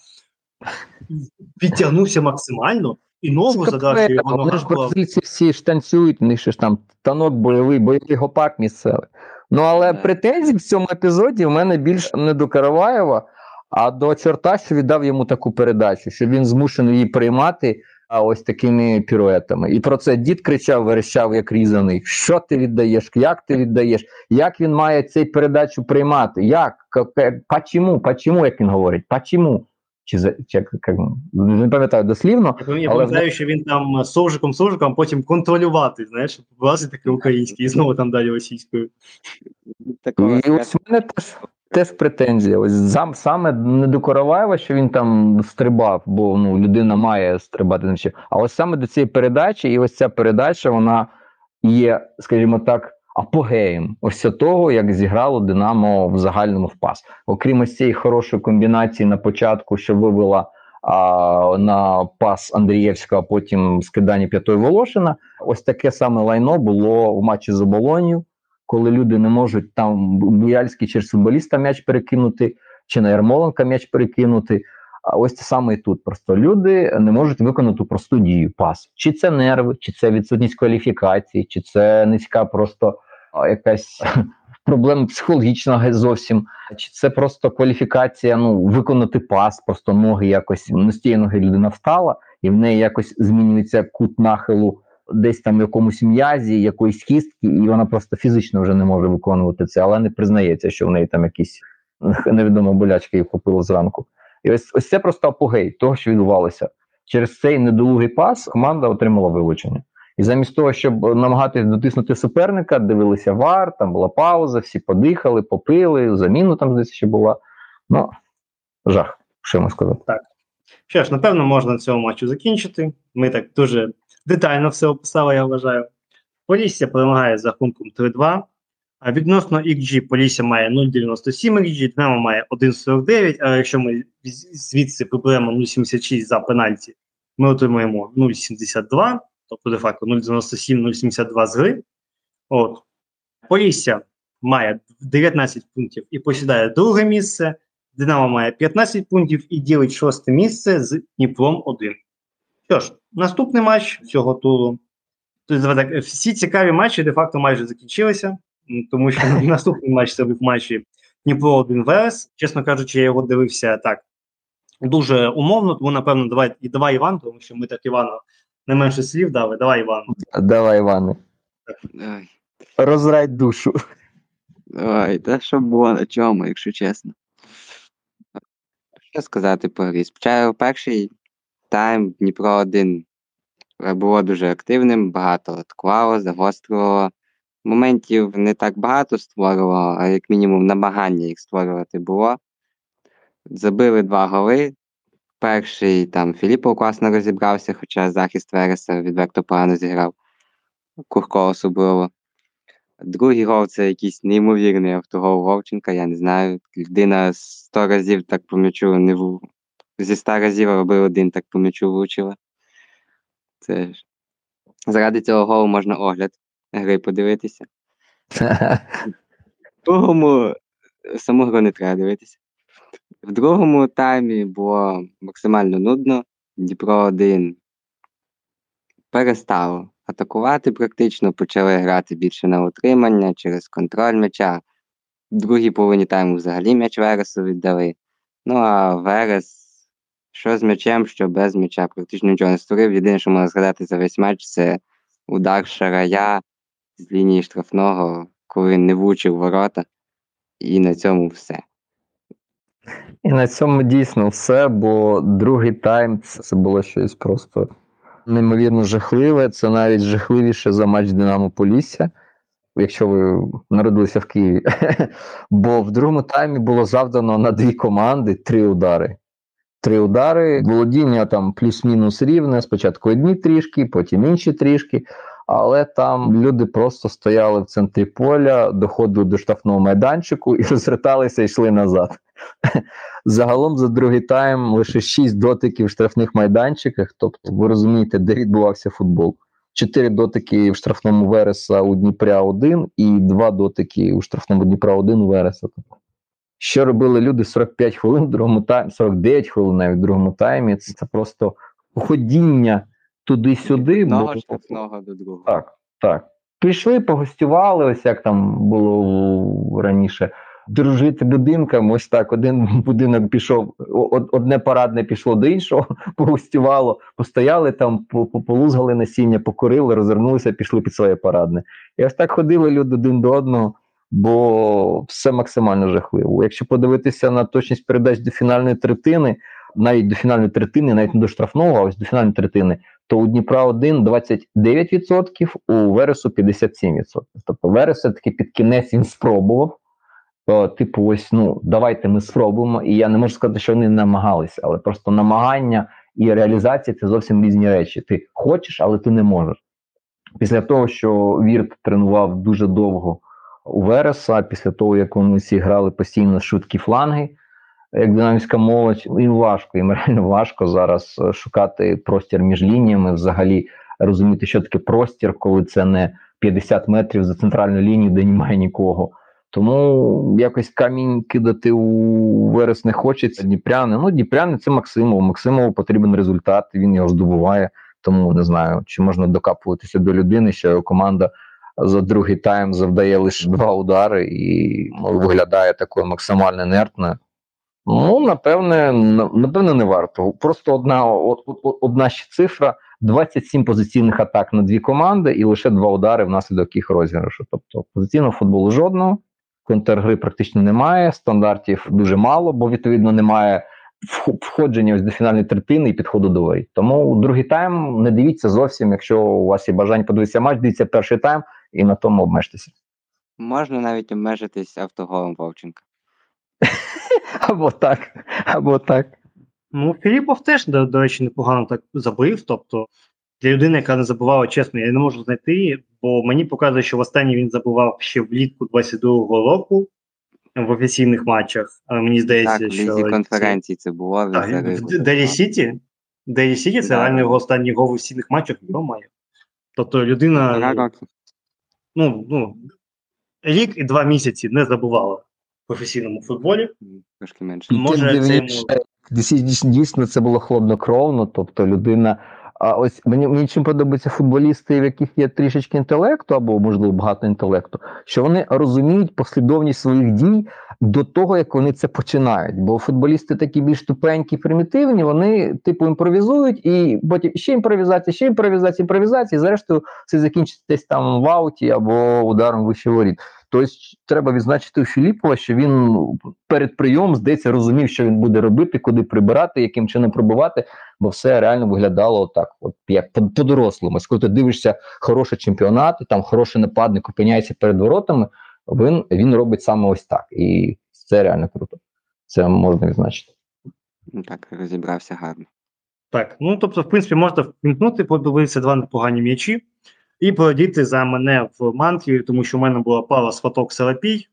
підтягнувся максимально і ногу задав, що його Вони ж бразильці всі ж танцюють, них ж там танок бойовий, бойовий гопак місцевий. Ну але yeah. претензій в цьому епізоді в мене більш не до Караваєва, а до чорта, що віддав йому таку передачу, що він змушений її приймати а ось такими піруетами. І про це дід кричав, верещав, як різаний. Що ти віддаєш? Як ти віддаєш? Як він має цей передачу приймати? Як? Почому? Почому, як він говорить? Почому? Чи за чи як, як не пам'ятаю дослівно. Я пам'ятаю, що він там совжиком совжиком потім контролювати, знаєш, власне таке українське, і знову там далі російською. І ось в мене теж теж претензія. Ось сам, саме не до Короваєва, що він там стрибав, бо ну, людина має стрибати. А ось саме до цієї передачі, і ось ця передача, вона є, скажімо так, апогеєм ось того, як зіграло Динамо в загальному впас. Окрім ось цієї хорошої комбінації на початку, що вивела а, на пас Андрієвського, а потім скидання п'ятої Волошина. Ось таке саме лайно було в матчі з оболонью коли люди не можуть там Буяльський через футболіста м'яч перекинути, чи на Ярмоленка м'яч перекинути. А ось це саме і тут. Просто люди не можуть виконати просту дію пас. Чи це нерви, чи це відсутність кваліфікації, чи це низька просто якась проблема психологічна зовсім, чи це просто кваліфікація, ну виконати пас, просто ноги якось не з тієї ноги людина встала, і в неї якось змінюється кут нахилу десь там в якомусь м'язі, якоїсь кістки, і вона просто фізично вже не може виконувати це, але не признається, що в неї там якісь невідома болячка її вхопила зранку. І ось ось це просто апогей того, що відбувалося. Через цей недолугий пас команда отримала вилучення. І замість того, щоб намагатися дотиснути суперника, дивилися вар, там була пауза, всі подихали, попили, заміну там десь ще була. Ну, жах, що можу сказати. Так. Що ж, напевно, можна на цьому матчу закінчити. Ми так дуже детально все описала, я вважаю. Полісся перемагає з рахунком 3-2. А відносно XG Полісся має 0,97 XG, Динамо має 1,49, а якщо ми звідси приберемо 0,76 за пенальті, ми отримуємо 0,72, тобто де-факто 0,97-0,72 з гри. От. Полісся має 19 пунктів і посідає друге місце. Динамо має 15 пунктів і ділить шосте місце з Дніпром 1. Що ж, наступний матч цього туру. Тобто, всі цікаві матчі де-факто майже закінчилися, тому що наступний матч це був матчі Дніпро 1 Верес. Чесно кажучи, я його дивився так дуже умовно, тому, напевно, давай і давай Іван, тому що ми так Івану не менше слів дали. Давай, Іван. Давай, Іване. Давай. Розрай душу. Давай, та що було на чому, якщо чесно. Що сказати по грі? Перший тайм Дніпро 1 було дуже активним, багато атакувало, загострювало. Моментів не так багато створювало, а як мінімум намагання їх створювати було. Забили два голи. Перший там Філіпов класно розібрався, хоча захист Вереса відверто погано зіграв. Курко особливо. Другий гол це якийсь неймовірний автогол Вовченка, я не знаю. Людина сто разів так по м'ячу не зі ста разів аби один так по м'ячу влучила. Це ж. Заради цього голу можна огляд гри подивитися. В другому саму гру не треба дивитися. В другому таймі було максимально нудно. Дніпро 1 перестало атакувати практично, почали грати більше на утримання через контроль м'яча. В другій половині тайму взагалі м'яч Вересу віддали. Ну а Верес що з м'ячем, що без м'яча, практично нічого не створив. Єдине, що можна згадати за весь матч, це удар Шарая з лінії штрафного, коли не влучив ворота. І на цьому все. І на цьому дійсно все, бо другий тайм це було щось просто неймовірно жахливе. Це навіть жахливіше за матч Динамо Полісся, якщо ви народилися в Києві. Бо в другому таймі було завдано на дві команди три удари три удари. Володіння там плюс-мінус рівне. Спочатку одні трішки, потім інші трішки. Але там люди просто стояли в центрі поля, доходили до штрафного майданчику і розверталися і йшли назад. Загалом за другий тайм лише шість дотиків в штрафних майданчиках. Тобто, ви розумієте, де відбувався футбол. Чотири дотики в штрафному Вереса у Дніпря 1 і два дотики у штрафному Дніпра 1 у Вереса. Що робили люди 45 хвилин в другому таймі, 49 хвилин навіть в другому таймі. Це просто ходіння туди-сюди. Одного штрафного до другого. Так, так. Пішли, погостювали, ось як там було раніше. Дружити будинкам, ось так. Один будинок пішов, одне парадне пішло до іншого, погостювало, постояли там, полузгали насіння, покурили, розвернулися, пішли під своє парадне. І ось так ходили люди один до одного, бо все максимально жахливо. Якщо подивитися на точність передач до фінальної третини, навіть до фінальної третини, навіть не до штрафного, а ось до фінальної третини, то у Дніпра 1 29%, у Вересу 57%. Тобто Верес все-таки під кінець він спробував. То, типу, ось ну давайте ми спробуємо. І я не можу сказати, що вони намагалися, але просто намагання і реалізація це зовсім різні речі. Ти хочеш, але ти не можеш. Після того, що Вірт тренував дуже довго у Вереса, після того, як вони всі грали постійно швидкі фланги, як динамівська молодь, їм важко, їм реально важко зараз е, шукати простір між лініями, взагалі розуміти, що таке простір, коли це не 50 метрів за центральну лінію, де немає нікого. Тому якось камінь кидати у верес не хочеться. Дніпряни. Ну, Дніпряни це Максимов. Максимову потрібен результат, він його здобуває. Тому не знаю, чи можна докапуватися до людини, що його команда за другий тайм завдає лише два удари і ну, виглядає такою максимально інертною. Ну, напевне, напевне, не варто. Просто одна одна ще цифра: 27 позиційних атак на дві команди, і лише два удари внаслідок їх розіграшу. Тобто позиційного футболу жодного, контргри практично немає, стандартів дуже мало, бо відповідно немає входження ось до фінальної третини і підходу до вей. Тому другий тайм не дивіться зовсім. Якщо у вас є бажання подивитися матч, дивіться перший тайм і на тому обмежтеся. Можна навіть обмежитись автоголом Вовченка. Або так, або так. Ну, Філіпов теж, до, до речі, непогано так забив. Тобто, для людини, яка не забувала, чесно, я не можу знайти, бо мені показує, що в останній він забував ще влітку 22-го року в офіційних матчах. Але мені здається, так, що. в конференції це було. в Делі Сіті. Делі Сіті це реально його останній гол в офіційних матчах, його має. Тобто людина. Ну, ну, рік і два місяці не забувала професійному футболі. Трошки менше. Може, це йому... Дійсно, це було хладнокровно, тобто людина. А ось мені мені чим подобаються футболісти, в яких є трішечки інтелекту, або, можливо, багато інтелекту, що вони розуміють послідовність своїх дій до того, як вони це починають. Бо футболісти такі більш тупенькі, примітивні, вони типу імпровізують, і потім ще імпровізація, ще імпровізація, імпровізація, і зрештою це закінчиться десь там в ауті або ударом вище воріт. Тобто треба відзначити у Філіпова, що він перед прийомом здається розумів, що він буде робити, куди прибирати, яким чином пробувати, бо все реально виглядало так, от як по-дорослому. Коли ти дивишся хороший чемпіонат, там хороший нападник опиняється перед воротами. Він він робить саме ось так, і це реально круто. Це можна відзначити. Ну Так, розібрався гарно. Так, ну тобто, в принципі, можна впімкнути, подивитися два непогані м'ячі і породіти за мене в мантрі, тому що в мене була пара з фоток Селапій.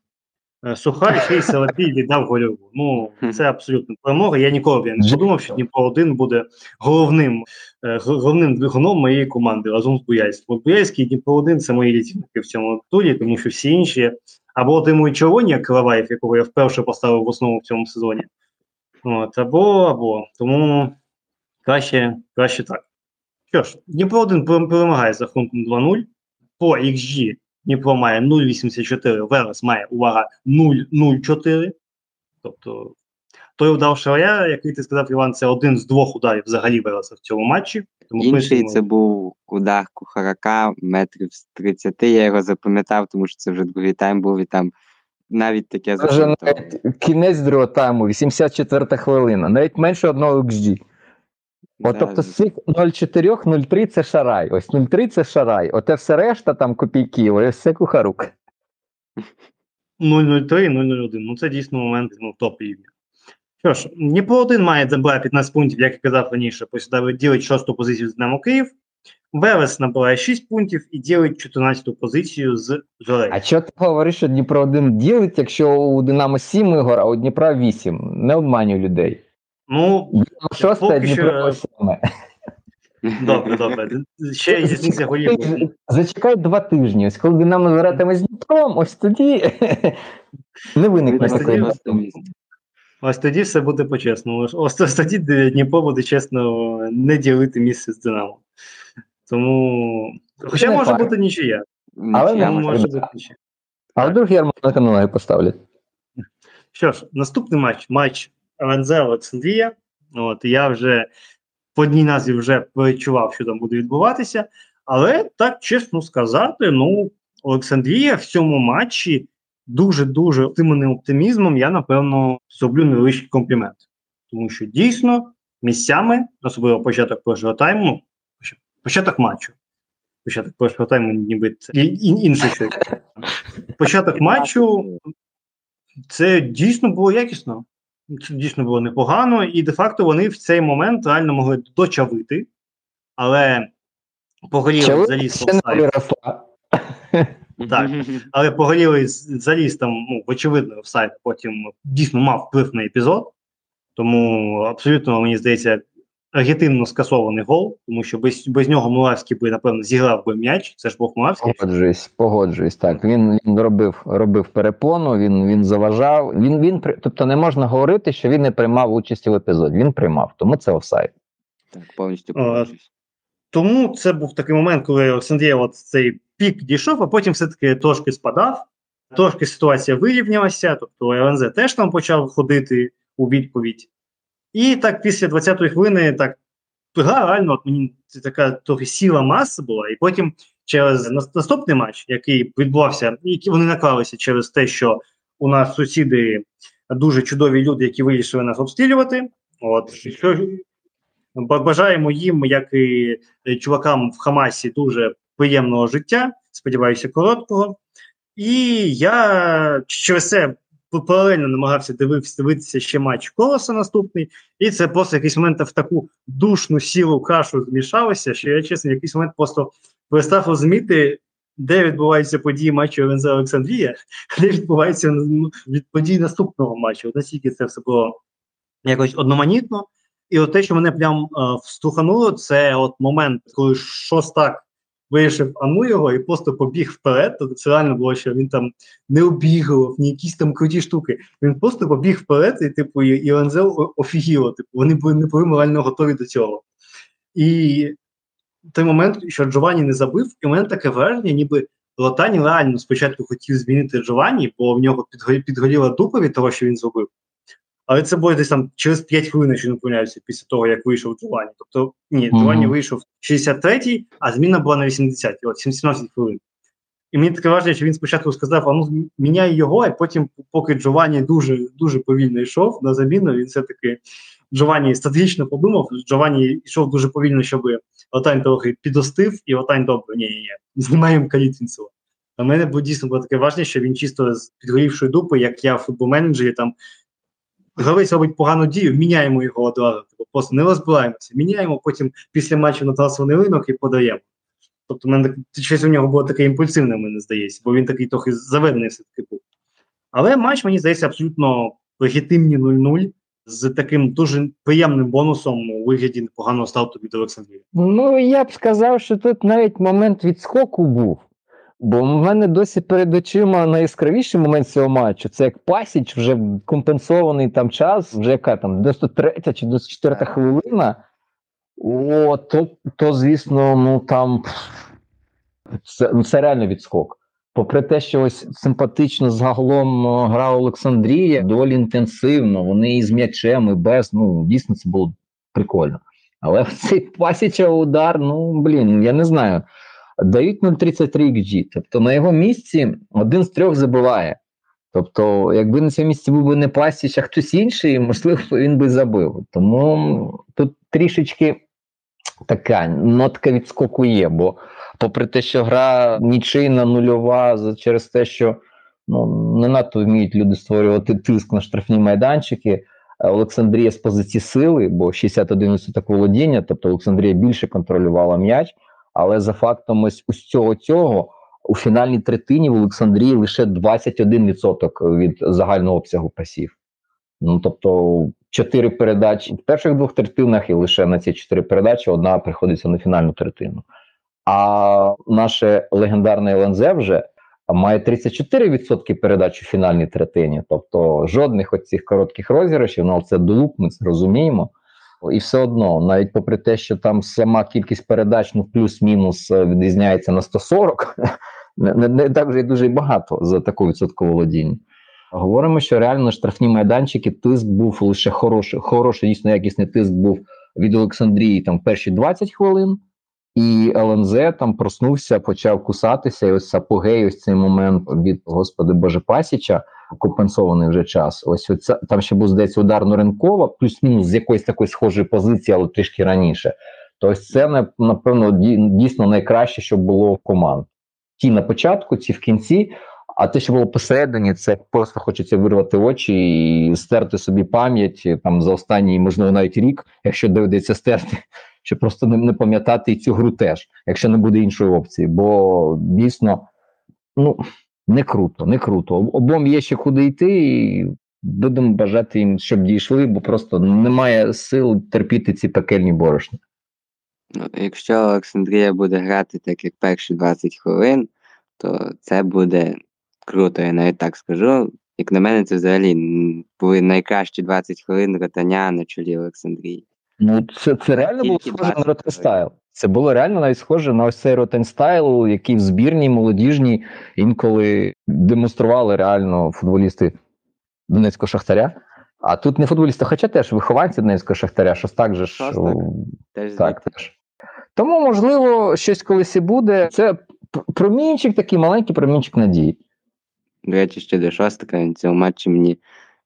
Е, Сухар ще й Селапій віддав гольову. Ну, це абсолютно перемога. Я ніколи не подумав, що Дніпро 1 буде головним е, головним двигуном моєї команди разом з Буяльським. Буяльський і Дніпро 1 це мої літівники в цьому турі, тому що всі інші або отримують червоні, як Краваєв, якого я вперше поставив в основу в цьому сезоні. От, Або, або. Тому краще, краще так. Що ж, Дніпро 1 перемагає з рахунком 2-0. По XG Дніпро має 0,84, Верес має увага 0,04. Тобто той удар Шарая, який ти сказав, Іван, це один з двох ударів взагалі Вереса в цьому матчі. Тому Інший це був удар Кухарака метрів з 30. Я його запам'ятав, тому що це вже другий тайм був і там навіть таке запам'ятав. Кінець другого тайму, 84 хвилина, навіть менше одного XG. От, тобто з цих 0,4, 0,3 це шарай. Ось 0,3 це шарай. Оте все решта там копійки, ось все кухарук. 0,03, 0,01. Ну це дійсно момент ну, топ рівня. Що ж, Дніпро 1 має забирає 15 пунктів, як я казав раніше, посідає ділить шосту позицію з Динамо Київ. Верес набирає 6 пунктів і ділить 14-ту позицію з Жорею. А що ти говориш, що Дніпро 1 ділить, якщо у Динамо 7 ігор, а у Дніпра 8? Не обманюй людей. Ну, шосте Дніпро Добре, добре. Ще різниця голів. Зачекай два тижні. Ось коли Динамо гратиме з Дніпром, ось тоді не виникне такої. Ось тоді все буде по-чесному. Ось тоді Дніпро буде чесно не ділити місце з Динамо. Тому. Хоча може бути нічия. Але не може бути нічия. А вдруг Ярмоленка на ноги поставлять. Що ж, наступний матч матч ЛНЗ Олександрія. От я вже по одній назві вже відчував, що там буде відбуватися. Але так чесно сказати, ну Олександрія в цьому матчі дуже-дуже оптимним оптимізмом я, напевно, зроблю невеличкий комплімент. Тому що дійсно місцями, особливо початок першого тайму, початок матчу. Початок першого тайму, ніби це інше щось. Початок матчу це дійсно було якісно. Дійсно було непогано, і де-факто вони в цей момент реально могли дочавити, але погоріли заліз Так, але погоріли заліз там, ну, очевидно, сайт потім дійсно мав вплив на епізод. Тому абсолютно, мені здається, легітимно скасований гол, тому що без без нього Мулавський би, напевно, зіграв би м'яч. Це ж був Мулавський. Погоджуюсь, погоджуюсь. Так він він робив робив перепону, він він заважав. Він він тобто не можна говорити, що він не приймав участі в епізоді. Він приймав, тому це офсайд. Так, повністю погоджуюсь. Тому це був такий момент, коли Олександрія от цей пік дійшов, а потім все-таки трошки спадав. Трошки ситуація вирівнялася, тобто ЛНЗ теж там почав ходити у відповідь. І так після 20-ї хвилини так реально от мені це така трохи сіла маса була, і потім через наступний матч, який відбувався, які вони наклалися через те, що у нас сусіди дуже чудові люди, які вирішили нас обстрілювати. От що бажаємо їм, як і чувакам в Хамасі, дуже приємного життя. Сподіваюся, короткого. І я через це паралельно намагався дивитися, дивитися ще матч колоса наступний, і це просто якийсь момент в таку душну сілу кашу змішалося, що я чесно, якийсь момент просто перестав розуміти, де відбуваються події матчу ЛНЗ Олександрія, де відбуваються ну, від подій наступного матчу. От настільки це все було якось одноманітно. І от те, що мене прям е, встухануло, це от момент, коли Шостак вирішив ану його і просто побіг вперед. То це реально було, що він там не обігував, ні якісь там круті штуки. Він просто побіг вперед, і типу, і Ланзел офігіло. Типу, вони були не були морально готові до цього. І той момент, що Джованні не забив, і у мене таке враження, ніби Лотані реально спочатку хотів змінити Джованні, бо в нього підгоріла дупа від того, що він зробив. Але це було десь там через 5 хвилин, що не помиляюся, після того, як вийшов Джованні. Тобто, ні, Джованні mm-hmm. вийшов 63-й, а зміна була на 80-й, от 17 хвилин. І мені таке враження, що він спочатку сказав: а ну міняй його, а потім, поки Джованні дуже дуже повільно йшов на заміну, він все-таки Джованні стратегічно подумав. Джованні йшов дуже повільно, щоб Отань трохи підостив, і Отань добре, ні, ні, ні, знімаємо Калітвінцева. А мене було дійсно було таке враження, що він чисто з підгорівшої дупи, як я в футбол-менеджері, там гравець робить погану дію, міняємо його одразу. Тобто просто не розбираємося, міняємо, потім після матчу на трансферний ринок і подаємо. Тобто, мене щось у нього було таке імпульсивне, мені здається, бо він такий трохи заведений все-таки був. Але матч, мені здається, абсолютно легітимні 0-0 з таким дуже приємним бонусом у вигляді непоганого старту від Олександрії. Ну, я б сказав, що тут навіть момент відскоку був. Бо в мене досі перед очима найяскравіший момент цього матчу це як Пасіч, вже компенсований там час, вже яка там 93 чи 94 хвилина. О, то, то, звісно, ну там це, ну, це реально відскок. Попри те, що ось симпатично загалом гра Олександрія, доволі інтенсивно, вони і з м'ячем, і без. Ну, дійсно, це було прикольно. Але цей Пасіча удар, ну блін, я не знаю дають 0,33 XG. Тобто на його місці один з трьох забиває. Тобто, якби на цьому місці був би не Пасіч, а хтось інший, можливо, він би забив. Тому тут трішечки така нотка відскоку є, бо, попри те, що гра нічийна, нульова, через те, що ну, не надто вміють люди створювати тиск на штрафні майданчики. Олександрія з позиції сили, бо 61% володіння, тобто Олександрія більше контролювала м'яч. Але за фактом ось усього цього у фінальній третині в Олександрії лише 21% від загального обсягу пасів. Ну тобто чотири передачі в перших двох третинах, і лише на ці чотири передачі одна приходиться на фінальну третину. А наше легендарне ЛНЗ вже має 34% передач у фінальній третині. Тобто жодних оцих коротких розіграшів, ну це долуп, ми це розуміємо. І все одно, навіть попри те, що там сама кількість передач ну плюс-мінус е, відрізняється на 140, не, не, не так вже й дуже багато за таку відсоткову володіння. Говоримо, що реально штрафні майданчики тиск був лише хороший, хороший, дійсно якісний тиск був від Олександрії там перші 20 хвилин, і ЛНЗ там проснувся, почав кусатися. І ось апогей, ось цей момент від Господи Боже Пасіча, компенсований вже час. Ось оця, там ще був здається удар Норенкова, плюс-мінус з якоїсь такої схожої позиції, але трішки раніше. То ось це напевно дійсно найкраще, що було команд. Ті на початку, ті в кінці. А те, що було посередині, це просто хочеться вирвати очі і стерти собі пам'ять там за останній, можливо, навіть рік, якщо доведеться стерти, щоб просто не, не пам'ятати і цю гру теж, якщо не буде іншої опції. Бо дійсно ну не круто, не круто. Обом є ще куди йти, і будемо бажати їм, щоб дійшли, бо просто немає сил терпіти ці пекельні борошни. Ну, Якщо Олександрія буде грати так, як перші 20 хвилин, то це буде круто, я навіть так скажу. Як на мене, це взагалі були найкращі 20 хвилин ротання на чолі Олександрії. Ну, це це реально було схоже на ротенстайл. Це було реально навіть схоже на ось цей ротенстайл, який в збірній, молодіжній інколи демонстрували реально футболісти Донецького Шахтаря. А тут не футболісти, хоча теж вихованці Донецького Шахтаря, щось так же ж. Теж так, теж. Тому, можливо, щось колись і буде. Це промінчик, такий маленький промінчик надії. До речі, ще до шостика він цього матчі мені.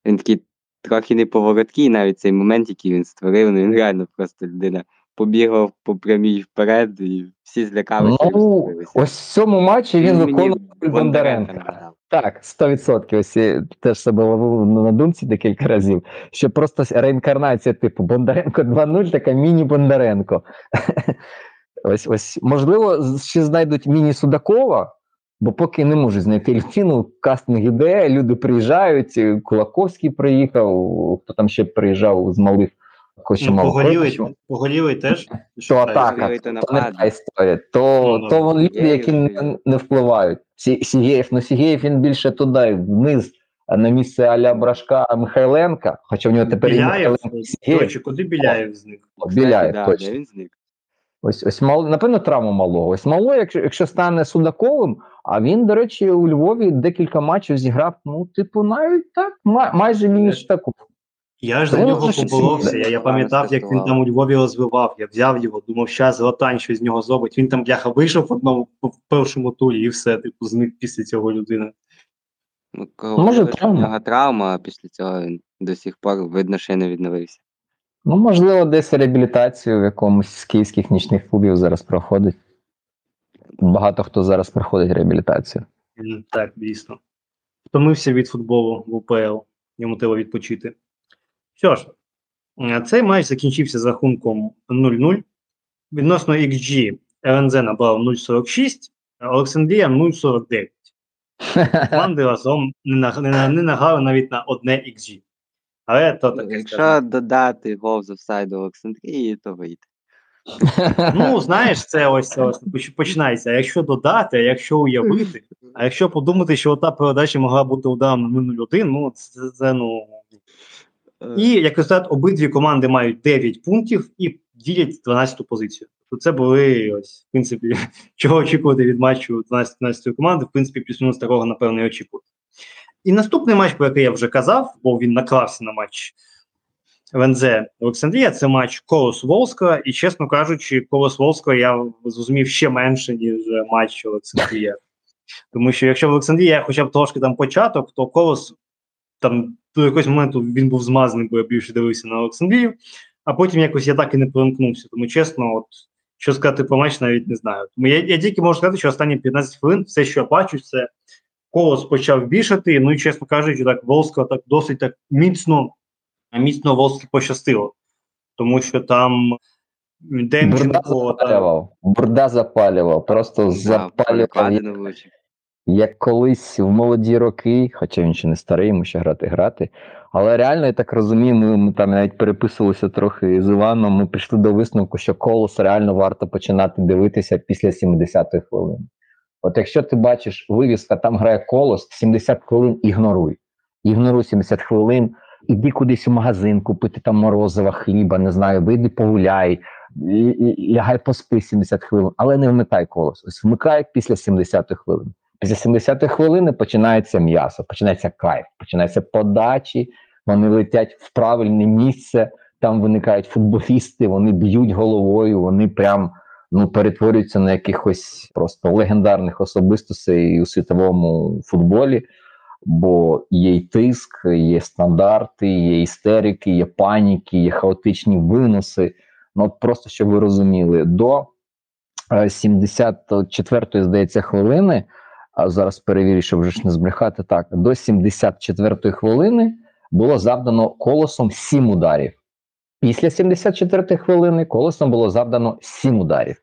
Він такий трохи неповороткий, навіть цей момент, який він створив, ну він реально просто людина побігав по прямій вперед, і всі злякалися. Ну, ось в цьому матчі він, виконував Бондаренка. Так, 100%. Ось теж себе ловив на думці декілька разів, що просто реінкарнація типу Бондаренко 2.0, така міні-Бондаренко. Ось ось, можливо, ще знайдуть міні-Судакова, бо поки не можуть знайти людину, кастинг іде, люди приїжджають, Кулаковський приїхав, хто там ще приїжджав з малих. Ну, погорілий, погорілий теж. То атака, то, не та історія. То, ну, то вони люди, які не, не впливають. Сігєєв, ну Сігєєв він більше туди, вниз, на місце Аля Брашка Михайленка, хоча в нього тепер Біляєв, Сігєєв. куди Біляєв зник? Біляєв, да, точно. Він зник. Ось, ось мал, напевно, травма малого. Ось мало, якщо, якщо стане Судаковим, а він, до речі, у Львові декілька матчів зіграв, ну, типу, навіть так, май, майже мінус таку. Я ж за нього поборовся. Я я пам'ятав, як він там у Львові розвивав. Я взяв його, думав, що Золотань щось з нього зробить. Він там бляха вийшов в одному в першому турі і все, типу, зник після цього людини. Ну, Може, травма. травма, а після цього він до сих пор видно, що не відновився. Ну, можливо, десь реабілітацію в якомусь з київських нічних клубів зараз проходить. Багато хто зараз проходить реабілітацію. Так, дійсно. Втомився від футболу в УПЛ, йому треба відпочити. Що ж, цей матч закінчився з рахунком 0-0. Відносно XG РНЗ набрав 0,46, а Олександрія 0,49. Команди разом не, не, не награли навіть на одне XG. Але то таке. Якщо скажу. додати гол з офсайду Олександрії, то вийде. Ну, знаєш, це ось ось починається. А якщо додати, а якщо уявити, а якщо подумати, що та передача могла бути ударом на 0-1, ну це, це ну. І як результат, обидві команди мають 9 пунктів і ділять 12-ту позицію. То це були ось, в принципі, чого очікувати від матчу 12-12 команди, в принципі, плюс-мінус такого, напевно, і очікувати. І наступний матч, про який я вже казав, бо він наклався на матч ВНЗ Олександрія, це матч Колос Волська. І, чесно кажучи, Колос Волська я зрозумів ще менше, ніж матч Олександрія. Тому що якщо в Олександрія хоча б трошки там початок, то Колос там до якогось моменту він був змазаний, бо я більше дивився на Олександрію, а потім якось я так і не промкнувся. Тому чесно, от що сказати про матч, навіть не знаю. Тому я я тільки можу сказати, що останні 15 хвилин все, що я бачу, це колос почав більшати. Ну і чесно кажучи, так Волска так досить так міцно, міцно Волськи пощастило, тому що там. Демченко запалював, Бурда запалював, просто запалював. Як колись в молоді роки, хоча він ще не старий, йому ще грати грати. Але реально, я так розумію, ми, ми там навіть переписувалися трохи з Іваном. Ми прийшли до висновку, що колос реально варто починати дивитися після 70-ї хвилини. От якщо ти бачиш вивіска, там грає колос, 70 хвилин ігноруй. Ігноруй 70 хвилин, іди кудись у магазин, купити там морозива, хліба, не знаю, вийди погуляй, лягай поспи 70 хвилин, але не вмикай колос. Ось вмикай після 70 хвилин. Після 70 хвилини починається м'ясо, починається кайф, починаються подачі, вони летять в правильне місце, там виникають футболісти, вони б'ють головою, вони прям ну, перетворюються на якихось просто легендарних особистостей у світовому футболі. Бо є й тиск, є стандарти, є істерики, є паніки, є хаотичні виноси. Ну, от просто щоб ви розуміли, до 74-ї, е, здається, хвилини, а зараз перевірю, щоб вже ж не збрехати так, до 74-ї хвилини було завдано колосом 7 ударів. Після 74-ї хвилини колесом було завдано 7 ударів.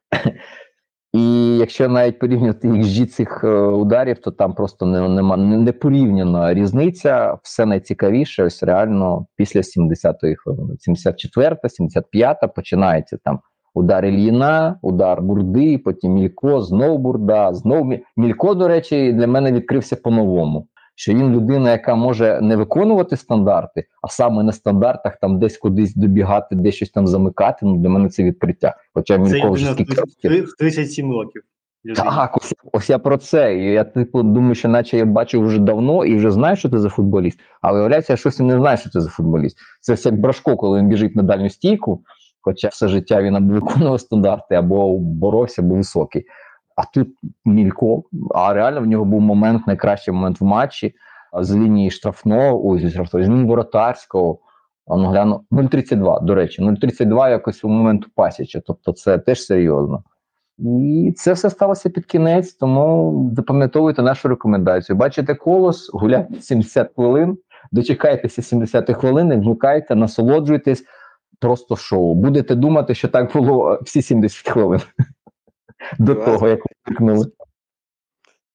І якщо навіть порівняти XG цих е, ударів, то там просто не, нема не порівняна різниця. Все найцікавіше, ось реально після 70-ї хвилини. 74-та, 75-та починається там удар Ільїна, удар Бурди, потім Мілько, знов Бурда, знов Мілько, до речі, для мене відкрився по-новому що він людина, яка може не виконувати стандарти, а саме на стандартах там десь кудись добігати, десь щось там замикати. Ну для мене це відкриття. Хоча він вже скільки років. 37 років. Так, ось, ось я про це. Я типу думаю, що наче я бачив вже давно і вже знаю, що ти за футболіст. А виявляється, я щось не знаю, що ти за футболіст. Це все брашко, коли він біжить на дальню стійку. Хоча все життя він або виконував стандарти, або боровся, або високий. А тут Мілько, а реально в нього був момент, найкращий момент в матчі з лінії штрафного, ой, зі штрафного, з лінії воротарського. Ну, гляну 0,32, до речі, 0,32 якось у моменту пасіча, тобто це теж серйозно. І це все сталося під кінець, тому запам'ятовуйте нашу рекомендацію. Бачите колос, гуляйте 70 хвилин, дочекайтеся 70 хвилин, вмикайте, насолоджуйтесь, просто шоу. Будете думати, що так було всі 70 хвилин до того, як вмикнули.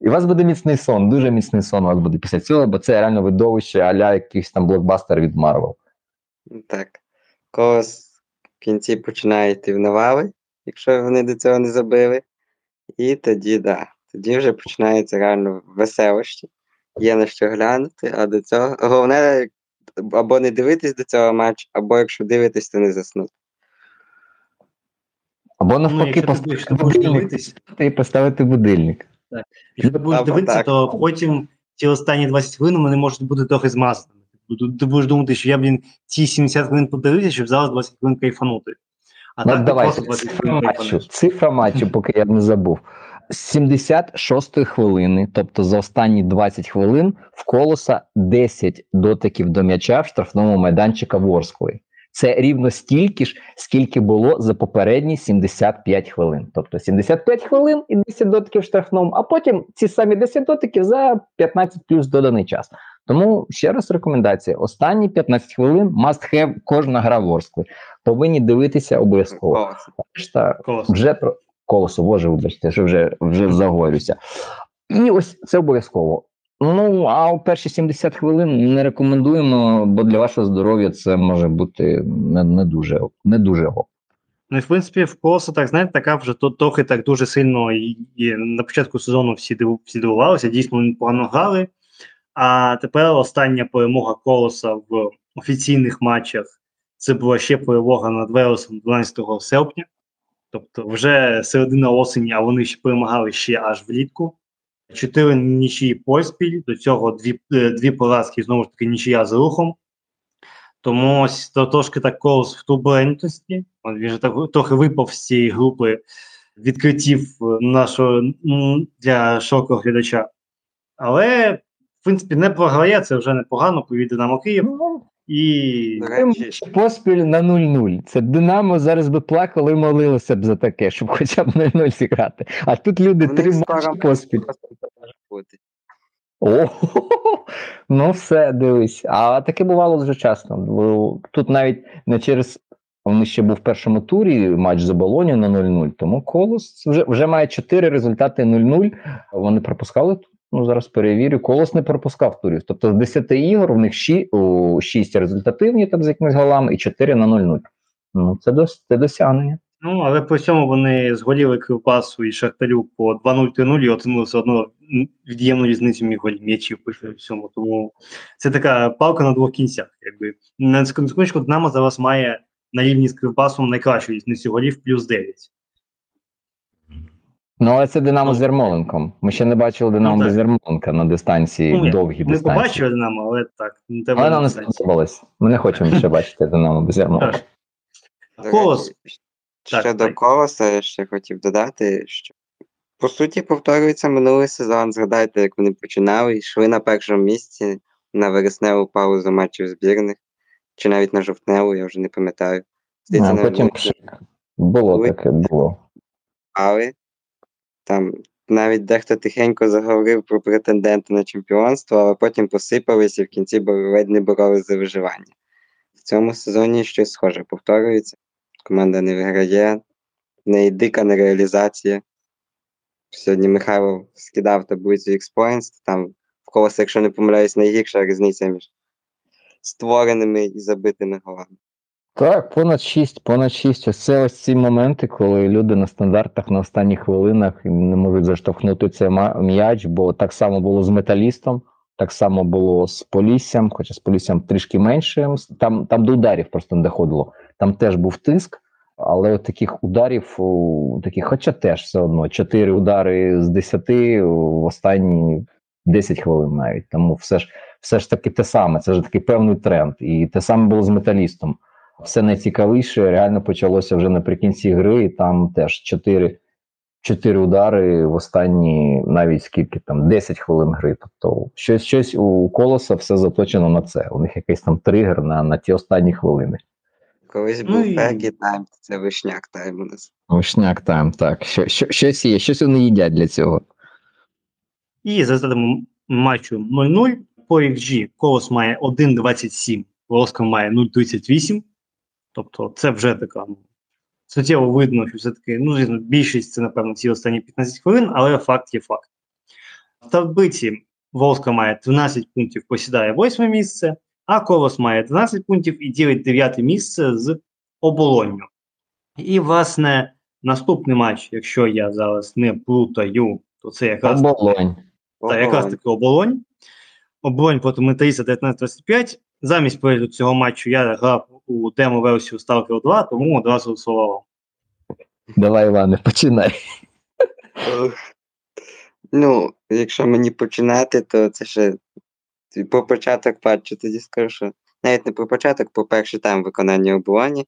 І у вас буде міцний сон, дуже міцний сон у вас буде після цього, бо це реально видовище аля якийсь там блокбастер від Марвел. Так. Когось в кінці починає йти в навали, якщо вони до цього не забили. І тоді, да, тоді вже починається реально веселощі. Є на що глянути, а до цього. Головне, або не дивитись до цього матчу, або якщо дивитись, то не заснути. Або ну, навпаки, ну, поставити будильник і поставити будильник. Так. Якщо ти будеш дивитися, то потім ці останні 20 хвилин вони можуть бути трохи змазаними. Ти будеш думати, що я, блін, ці 70 хвилин подивився, щоб зараз 20 хвилин кайфанути. А ну, так давай, цифра матчу, цифра матчу, поки я не забув. З 76 хвилини, тобто за останні 20 хвилин, в колоса 10 дотиків до м'яча в штрафному майданчика Ворської. Це рівно стільки ж, скільки було за попередні 75 хвилин. Тобто 75 хвилин і 10 дотиків штрафному, а потім ці самі 10 дотиків за 15 плюс доданий час. Тому ще раз рекомендація: останні 15 хвилин must have кожна гра Ворскли. Повинні дивитися обов'язково. Решта вже про колосо, боже, вибачте, що вже вже заговорюся. І ось це обов'язково. Ну, а у перші 70 хвилин не рекомендуємо, бо для вашого здоров'я це може бути не не дуже не дуже гоп. Ну і в принципі, в колоса, так знаєте, така вже то, трохи так дуже сильно і, і на початку сезону всі див, всі дивувалися, дійсно погано грали. А тепер остання перемога колоса в офіційних матчах це була ще перемога над Велесом 12 серпня. Тобто вже середина осені, а вони ще перемагали ще аж влітку. Чотири нічиї поспіль, до цього дві е, дві поразки, знову ж таки, нічия з рухом. Тому ось то трошки так колос в турбулентності. Він же так трохи випав з цієї групи відкриттів е, нашого для широкого глядача. Але, в принципі, не програє, це вже непогано, повід Динамо Київ. І поспіль на 0-0. Це Динамо зараз би плакали і молилося б за таке, щоб хоча б 0-0 зіграти. А тут люди три матчі поспіль. О, ну все, дивись. А таке бувало дуже часто. Тут навіть не через. Вони ще був в першому турі матч за Болоні на 0-0, тому колос вже вже має 4 результати 0-0. Вони пропускали Ну, зараз перевірю. Колос не пропускав турів. Тобто з 10 ігор в них 6, 6 результативні там з якимись голами і 4 на 0-0. Ну, це дос, це досягнення. Ну, але при цьому вони зголіли Кривбасу і Шахтарю по 2-0-3-0 і отримали все одно від'ємну різницю міг м'ячів при всьому. Тому це така палка на двох кінцях. Якби На секундочку Динамо зараз має на рівні з Кривбасом найкращу різницю голів плюс 9. Ну, але це Динамо з Ярмоленком. Ми ще не бачили Динамо Ну, без Ярмоленка на дистанції, Ну, довгій Ми дистанції. побачили Динамо, але так. Не треба Але нам не сподобалось. Ми не хочемо ще бачити Динамо без Ярмоленка. Колос. Щодо колоса, я ще хотів додати, що по суті повторюється минулий сезон. Згадайте, як вони починали, йшли на першому місці на вересневу паузу матчів збірних, чи навіть на жовтневу, я вже не пам'ятаю. Здається, А потім було таке, було. впали. Там навіть дехто тихенько заговорив про претендента на чемпіонство, але потім посипались і в кінці ледь не боролися за виживання. В цьому сезоні щось схоже повторюється. Команда не виграє, в неї дика нереалізація. Сьогодні Михайло скидав таблицю X-Points, там в колоса, якщо не помиляюсь, найгірша різниця між створеними і забитими голами. Так, понад 6, понад 6. Ось це ось ці моменти, коли люди на стандартах на останніх хвилинах не можуть заштовхнути цей м'яч, бо так само було з металістом, так само було з Поліссям, хоча з Поліссям трішки менше. Там, там до ударів просто не доходило. Там теж був тиск, але от таких ударів, таких, хоча теж все одно, 4 удари з 10 в останні 10 хвилин навіть. Тому все ж, все ж таки те саме, це вже такий певний тренд. І те саме було з металістом все найцікавіше реально почалося вже наприкінці гри, і там теж 4, 4 удари в останні навіть скільки там 10 хвилин гри. Тобто щось щось у колоса все заточено на це. У них якийсь там тригер на, на ті останні хвилини. Колись Ну був і- Фегі тайм, це вишняк тайм у нас. Вишняк там, так. Що, що, щось є, щось вони їдять для цього. І за результатом матчу 0-0 по XG Колос має 1,27, Волоска має 0,38. Тобто це вже така ну, суттєво видно, що все-таки ну, звісно, більшість це, напевно, ці останні 15 хвилин, але факт є факт. В таблиці Волска має 12 пунктів, посідає 8 місце, а Колос має 12 пунктів і ділить 9 місце з оболонню. І, власне, наступний матч, якщо я зараз не плутаю, то це якраз Оболонь. та якраз таки оболонь. Оболонь проти металіста 19-25. Замість перегляду цього матчу я грав у демо-версію Stalker 2, тому одразу слово вам. Давай, Іване, починай. Ну, якщо мені починати, то це ще по початок матчу, тоді скажу, що навіть не про початок, по перший тайм виконання оболоні.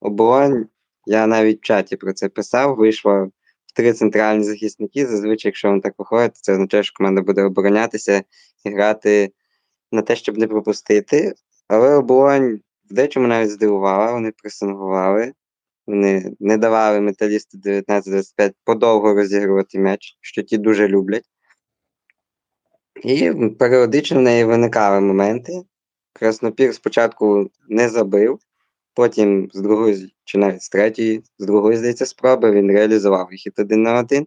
Оболонь, я навіть в чаті про це писав, вийшло в три центральні захисники. Зазвичай, якщо воно так виходить, це означає, що команда буде оборонятися і грати на те, щоб не пропустити. Але оболонь в дечому навіть здивувала, вони пресингували. Вони не давали металісту 19-25 подовго розігрувати м'яч, що ті дуже люблять. І періодично в неї виникали моменти. Краснопір спочатку не забив, потім з другої, чи навіть з третьої, з другої, здається, спроби він реалізував вихід один на один.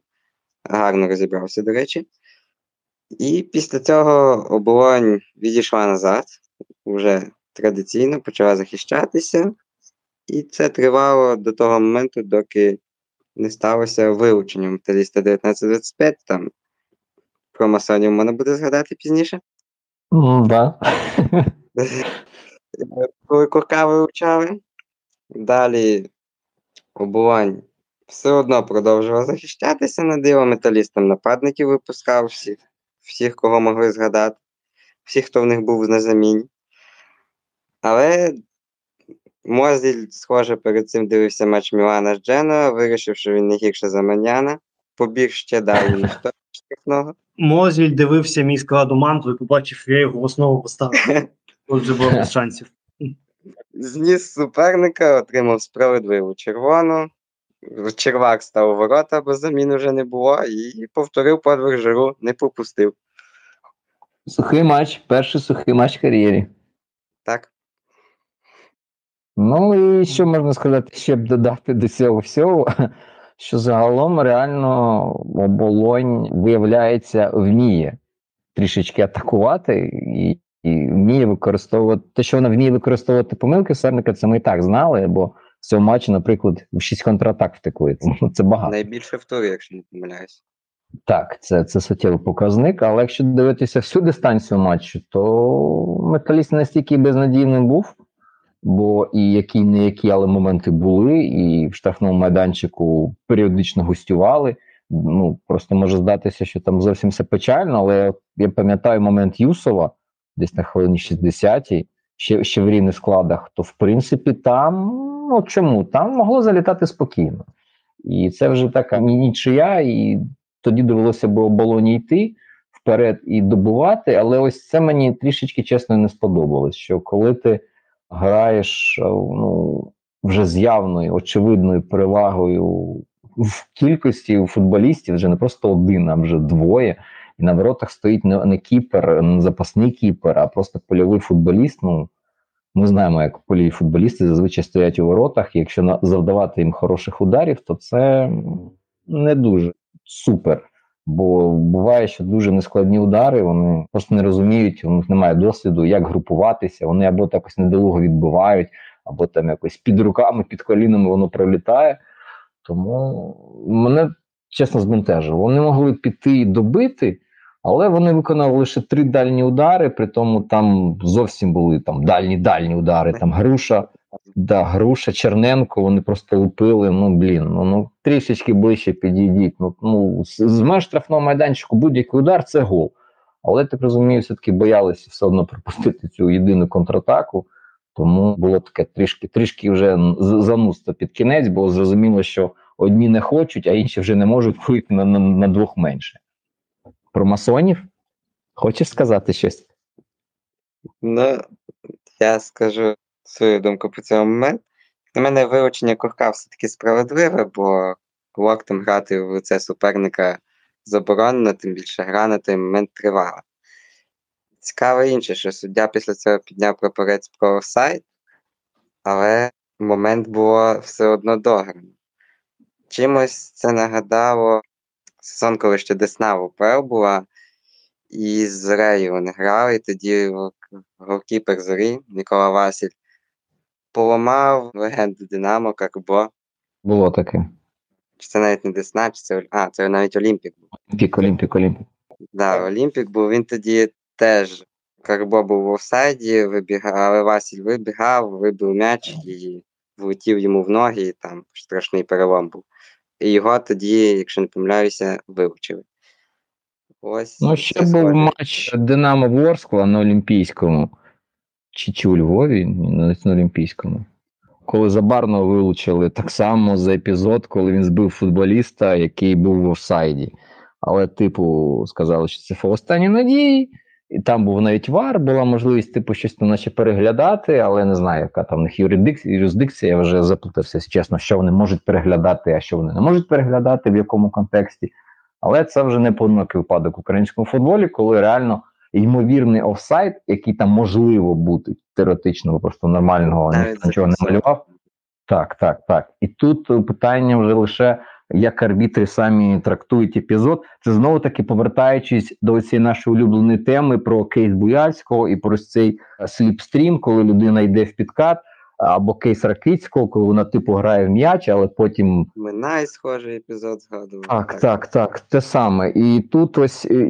Гарно розібрався, до речі. І після цього оболонь відійшла назад, вже традиційно почала захищатися. І це тривало до того моменту, доки не сталося вилучення металіста 1925. Там про масонів можна буде згадати пізніше. Да. Коли Курка вилучали. Далі оболонь все одно продовжував захищатися на диво металістам нападників випускав всіх, всіх, кого могли згадати, всіх, хто в них був на заміні. Але Мозіль, схоже, перед цим дивився матч Мілана з Джено, вирішив, що він не гірше за Маняна, побіг ще далі, штрафного. Мозіль дивився мій склад у манту і побачив, що я його в основу поставив. Тут вже було без шансів. Зніс суперника, отримав справедливу червону. Червак став у ворота, бо замін вже не було, і повторив подвиг жиру, не пропустив. Сухий матч, перший сухий матч в кар'єрі. Так. Ну і що можна сказати, ще б додати до цього всього, що загалом реально оболонь, виявляється, вміє трішечки атакувати і, і вміє використовувати те, що вона вміє використовувати помилки суперника, це ми і так знали, бо в цьому матчі, наприклад, в 6 контратак втекли. Це багато. Найбільше в турі, якщо не помиляюсь. Так, це це суттєвий показник, але якщо дивитися всю дистанцію матчу, то металіст настільки безнадійним був, бо і які не які, але моменти були, і в штрафному майданчику періодично гостювали. Ну, Просто може здатися, що там зовсім все печально, але я пам'ятаю момент Юсова, десь на хвилині 60-й, ще ще в рівних складах, то в принципі там, ну чому? Там могло залітати спокійно. І це вже така нічия, і тоді довелося б оболоні йти вперед і добувати. Але ось це мені трішечки чесно не сподобалось. Що коли ти граєш ну, вже з явною, очевидною перевагою в кількості футболістів, вже не просто один, а вже двоє. І на воротах стоїть не, не кіпер, не запасний кіпер, а просто польовий футболіст. Ну ми знаємо, як польові футболісти зазвичай стоять у воротах. І якщо завдавати їм хороших ударів, то це не дуже супер. Бо буває, що дуже нескладні удари, вони просто не розуміють, у них немає досвіду, як групуватися. Вони або якось недолуго відбивають, або там якось під руками, під колінами воно пролітає. Тому мене чесно збентежило. Вони могли піти і добити, але вони виконали лише три дальні удари. При тому там зовсім були там дальні дальні удари. Там груша, да, груша, Черненко. Вони просто лупили. Ну блін, ну ну трішечки ближче підійдіть. Ну ну з меж штрафного майданчику будь-який удар це гол. Але так розумію, все-таки боялися все одно пропустити цю єдину контратаку. Тому було таке трішки трішки вже занусто під кінець, бо зрозуміло, що одні не хочуть, а інші вже не можуть вийти на, на, на двох менше. Про масонів? Хочеш сказати щось? Ну, я скажу свою думку по цьому момент. На мене вилучення Курка все-таки справедливе, бо локтем грати в лице суперника заборонено, тим більше гра на той момент тривала. Цікаво інше, що суддя після цього підняв прапорець про офсайд, але момент було все одно дограно. Чимось це нагадало сезон, коли ще Десна в УПЛ була, і з Зорею вони грали, і тоді голкіпер Зорі Нікола Васіль поламав легенду Динамо Карбо. Було таке. Чи це навіть не Десна, чи це А, це навіть Олімпік був. Олімпік, Олімпік, Олімпік. Да, Олімпік був, він тоді теж Карбо був в офсайді, вибігав, але Василь вибігав, вибив м'яч і влетів йому в ноги, і там страшний перелом був. І його тоді, якщо не помиляюся, вилучили. Ось ну, ще був матч Динамо Ворскла на Олімпійському, чи чи у Львові, на Олімпійському. Коли Забарного вилучили так само за епізод, коли він збив футболіста, який був в офсайді. Але, типу, сказали, що це в останній надії. І там був навіть вар, була можливість типу щось там наче переглядати, але не знаю, яка там в них юрисдикція, я вже заплутався, чесно, що вони можуть переглядати, а що вони не можуть переглядати, в якому контексті. Але це вже не поодинокий випадок в українському футболі, коли реально ймовірний офсайт, який там можливо бути теоретично, просто нормального ніхто нічого не малював. Так, так, так. І тут питання вже лише як арбітри самі трактують епізод. Це знову таки повертаючись до цієї нашої улюбленої теми про кейс Буяльського і про цей е, сліпстрім, коли людина йде в підкат. Або кейс Ракицького, коли вона типу грає в м'яч, але потім. Минай схожий епізод згадував. Так, так, так, те саме. І тут ось е,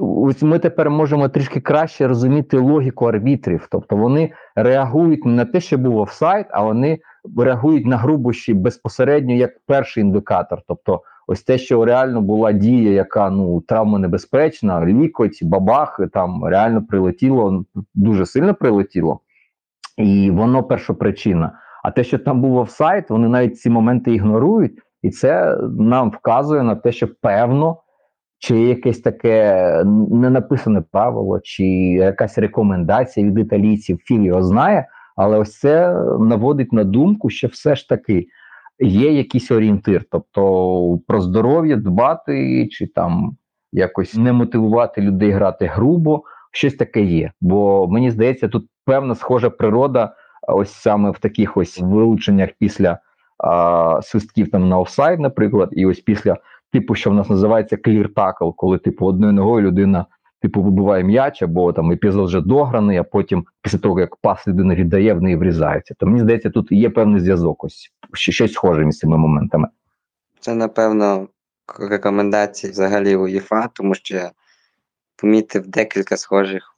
ось ми тепер можемо трішки краще розуміти логіку арбітрів. Тобто вони реагують не на те, що був офсайд, а вони реагують на грубощі безпосередньо як перший індикатор. Тобто, ось те, що реально була дія, яка ну травмонебезпечна, лікоть, бабах, там реально прилетіло, дуже сильно прилетіло, і воно першопричина. А те, що там був офсайт, вони навіть ці моменти ігнорують, і це нам вказує на те, що певно. Чи є якесь таке ненаписане правило, чи якась рекомендація від італійців, Філі його знає, але ось це наводить на думку, що все ж таки є якийсь орієнтир, тобто про здоров'я дбати, чи там якось не мотивувати людей грати грубо, щось таке є. Бо мені здається, тут певна схожа природа, ось саме в таких ось вилученнях після а, свистків там на офсайд, наприклад, і ось після типу, що в нас називається tackle, коли типу одною ногою людина типу, вибиває м'яч, або там епізод вже дограний, а потім, після того, як пас людина віддає, в неї врізається. То мені здається, тут є певний зв'язок, ось щось схоже між цими моментами. Це, напевно, рекомендації взагалі УЄФА, тому що я помітив декілька схожих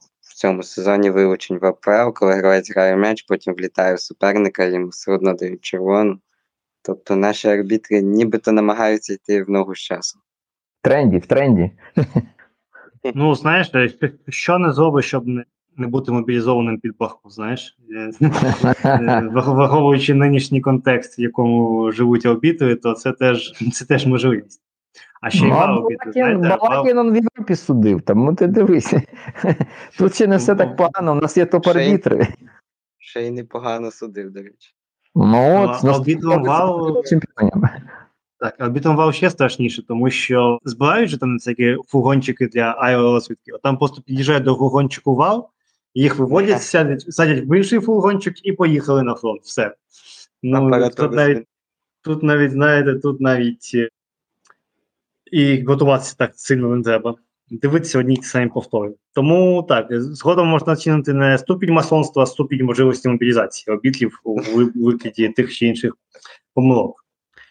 цьому сезоні вилучень в АПЛ, коли гравець грає м'яч, потім влітає в суперника, їм все одно дають червону. Тобто наші арбітри нібито намагаються йти в ногу з часом. В тренді, в тренді. Ну, знаєш, що не зробиш, щоб не не бути мобілізованим під Бахмут, знаєш, е, враховуючи нинішній контекст, в якому живуть арбітри, то це теж це теж можливість. А ще й ну, Балакін в Європі судив, тому ти дивися. Тут ще не все так ну, погано, у нас є топ-арбітри. Ще й непогано судив, до речі. Ну, от, арбітрував... Так, арбітрував ще страшніше, тому що збирають же там всякі фугончики для аеророзвідки, там просто під'їжджають до фугончику вал, їх виводять, сядять, садять в інший фургончик і поїхали на фронт. Все. Ну, Тут навіть, тут навіть, знаєте, тут навіть е, і готуватися так сильно не треба. Дивитися одні ті самі повтори. Тому так, згодом можна оцінити не ступінь масонства, а ступінь можливості мобілізації обітлів у викиді тих чи інших помилок.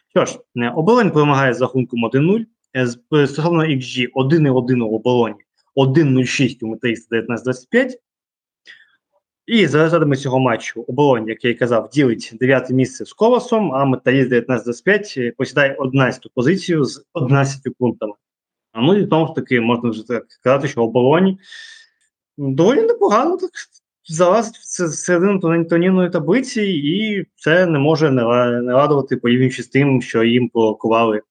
Що ж, е, оболонь перемагає з рахунком 1-0. Е, стосовно XG 1-1 в оболоні, 1-0-6 у метаїста 19-25. І за результатами цього матчу оболонь, як я й казав, ділить дев'яте місце з колосом, а металіст 19-25 посідає 11 позицію з 11 пунктами. А ну і тому ж таки можна вже так сказати, що оболонь доволі непогано так залазить в середину тонінної таблиці, і це не може не радувати порівнюючи з тим, що їм блокували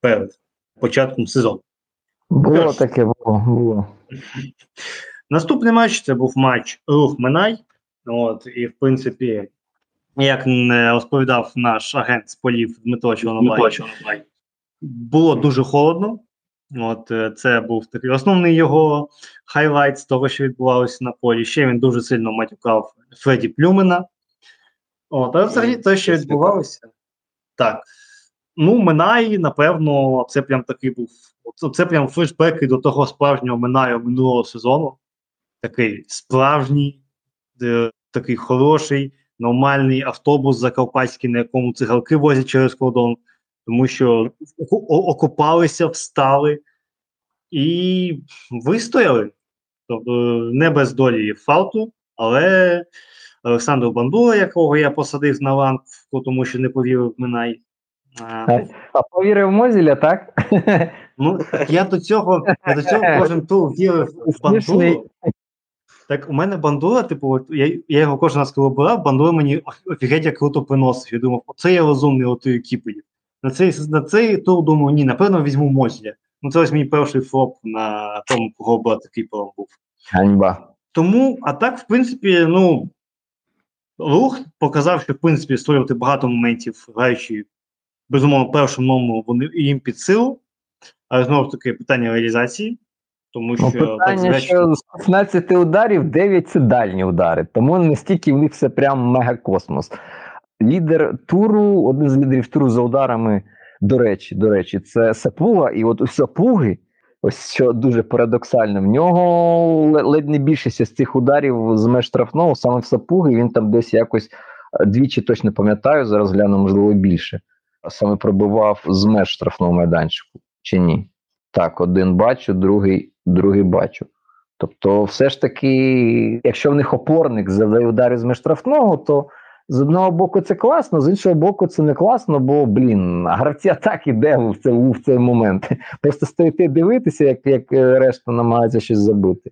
перед початком сезону. Було таке було. було. Наступний матч це був матч Рух Минай. От, І, в принципі, як не розповідав наш агент з полів Дмитро Чорнобай, було дуже холодно. От е, Це був такий основний його хайлайт з того, що відбувалося на полі. Ще він дуже сильно матюкав Фредді Плюмена. От, А взагалі те, що відбувалося, так. Ну, Минай, напевно, це прям такий був. Це прям флешбеки до того справжнього Минаю минулого сезону такий справжній, е, такий хороший, нормальний автобус закарпатський, на якому цигалки возять через кордон, тому що окопалися, встали і вистояли. Тобто не без долі фалту, але Олександр Бандура, якого я посадив на ланк, тому що не повірив Минай. А, а повірив Мозіля, так? Ну, я до цього я до цього кожен тур вірив в Бандуру. Так у мене бандура, типу, я я його кожен раз коли брав, бандура мені офігеть як круто приносив. Я думав, оце я розумний отою кіпою. На цей на цей тур думаю, ні, напевно, візьму Мозля. Ну, це ось мій перший флоп на тому, кого брати кіпером був. Ганьба. Тому, а так, в принципі, ну, рух показав, що в принципі створювати багато моментів, граючи, безумовно, першому номеру вони їм під силу. Але знову ж таки, питання реалізації. Тому ну, що питання, так, що з 15 ударів 9 це дальні удари, тому настільки в них все прям мегакосмос. Лідер туру, один з лідерів туру за ударами, до речі, до речі, це Сапуга, і от у Сапуги, ось що дуже парадоксально, в нього ледь не більшість з цих ударів з меж штрафного, саме в Сапуги, він там десь якось е, двічі точно пам'ятаю, зараз гляну, можливо, більше. Саме пробивав з меж штрафного майданчику, чи ні? Так, один бачу, другий другий бачу. Тобто, все ж таки, якщо в них опорник задає удари з штрафного, то з одного боку це класно, з іншого боку, це не класно, бо, блін, гравці атаки іде в цей, в цей момент. Просто стоїти дивитися, як як решта намагається щось забути.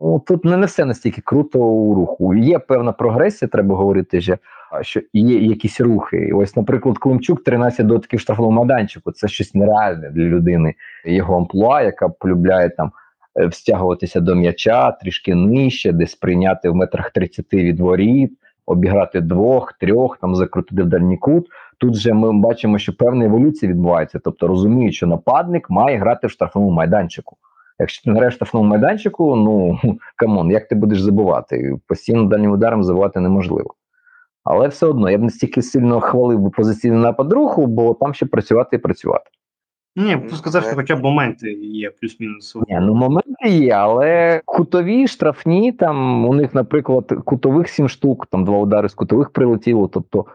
Ну, Тут не все настільки круто у руху. Є певна прогресія, треба говорити, що що є якісь рухи. Ось, наприклад, Климчук 13 дотиків штрафного майданчику. Це щось нереальне для людини. Його амплуа, яка полюбляє там е, встягуватися до м'яча, трішки нижче, десь прийняти в метрах 30 від воріт, обіграти двох, трьох, там закрутити в дальній кут. Тут же ми бачимо, що певна еволюція відбувається, тобто розуміють, що нападник має грати в штрафному майданчику. Якщо ти не граєш в штрафному майданчику, ну come on, як ти будеш забивати? Постійно дальнім ударом забивати неможливо. Але все одно я б не стільки сильно хвалив позиційний напад Руху, бо там ще працювати і працювати. Ні, я сказав, що хоча б моменти є плюс-мінус. Ні, ну моменти є, але кутові, штрафні, там у них, наприклад, кутових сім штук, там два удари з кутових прилетіло. Тобто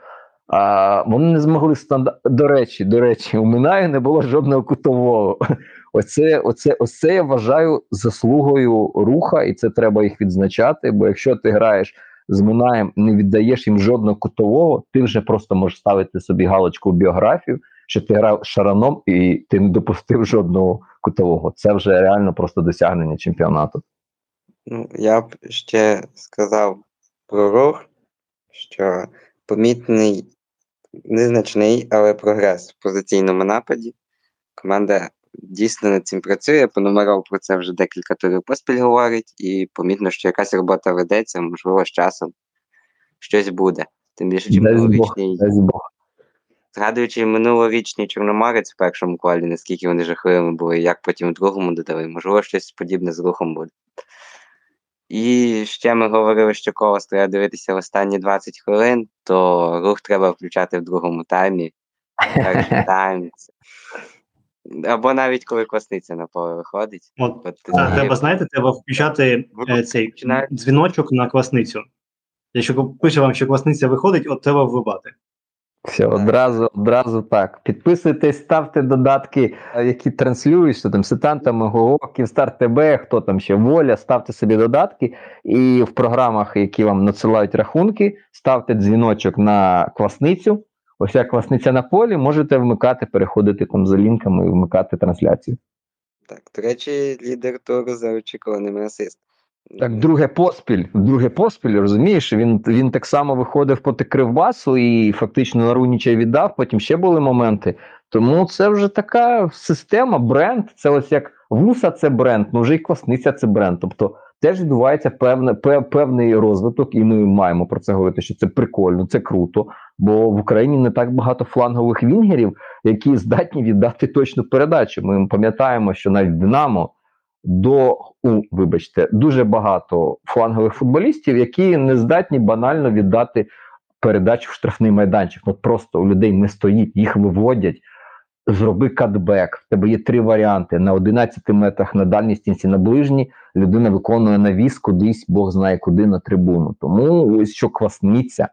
а, вони не змогли стандарт. До речі, до речі, у Минаю не було жодного кутового. Оце, оце, оце я вважаю заслугою руха, і це треба їх відзначати. Бо якщо ти граєш з Минаєм, не віддаєш їм жодного кутового, ти вже просто можеш ставити собі галочку в біографію, що ти грав шараном і ти не допустив жодного кутового. Це вже реально просто досягнення чемпіонату. Ну, я б ще сказав про рух, що помітний незначний, але прогрес в позиційному нападі. Команда дійсно над цим працює. Пономаров про це вже декілька турів поспіль говорить, і помітно, що якась робота ведеться, можливо, з часом щось буде. Тим більше, чим минулорічний. Згадуючи минулорічний Чорноморець в першому колі, наскільки вони жахливими були, як потім в другому додали, можливо, щось подібне з рухом буде. І ще ми говорили, що колос треба дивитися в останні 20 хвилин, то рух треба включати в другому таймі. Перший тайм. Або навіть коли квасниця на поле виходить. От, От та, і... Треба, знаєте, треба включати е, цей починає... дзвіночок на квасницю. Якщо пише вам, що квасниця виходить, от треба вибати. Все, одразу одразу так. Підписуйтесь, ставте додатки, які транслюють, що там Сетанта, Мого, Київстар ТБ, хто там ще воля, ставте собі додатки, і в програмах, які вам надсилають рахунки, ставте дзвіночок на квасницю. Ось як квасниця на полі, можете вмикати, переходити там за лінками і вмикати трансляцію. Так, до речі, лідер туру за очікуваним асистом. Так, друге поспіль, друге поспіль, розумієш, він він так само виходив проти Кривбасу і фактично на Руніча віддав, потім ще були моменти. Тому це вже така система, бренд. Це ось як вуса це бренд, ну вже і квасниця це бренд. Тобто теж відбувається певне, певний розвиток, і ми маємо про це говорити, що це прикольно, це круто. Бо в Україні не так багато флангових вінгерів, які здатні віддати точну передачу. Ми пам'ятаємо, що навіть Динамо до у, вибачте, дуже багато флангових футболістів, які не здатні банально віддати передачу в штрафний майданчик. Ну просто у людей не стоїть, їх виводять. Зроби катбек. В тебе є три варіанти: на 11 метрах на дальній стінці, на ближній людина виконує навіс кудись, Бог знає куди на трибуну. Тому ось що квасниця,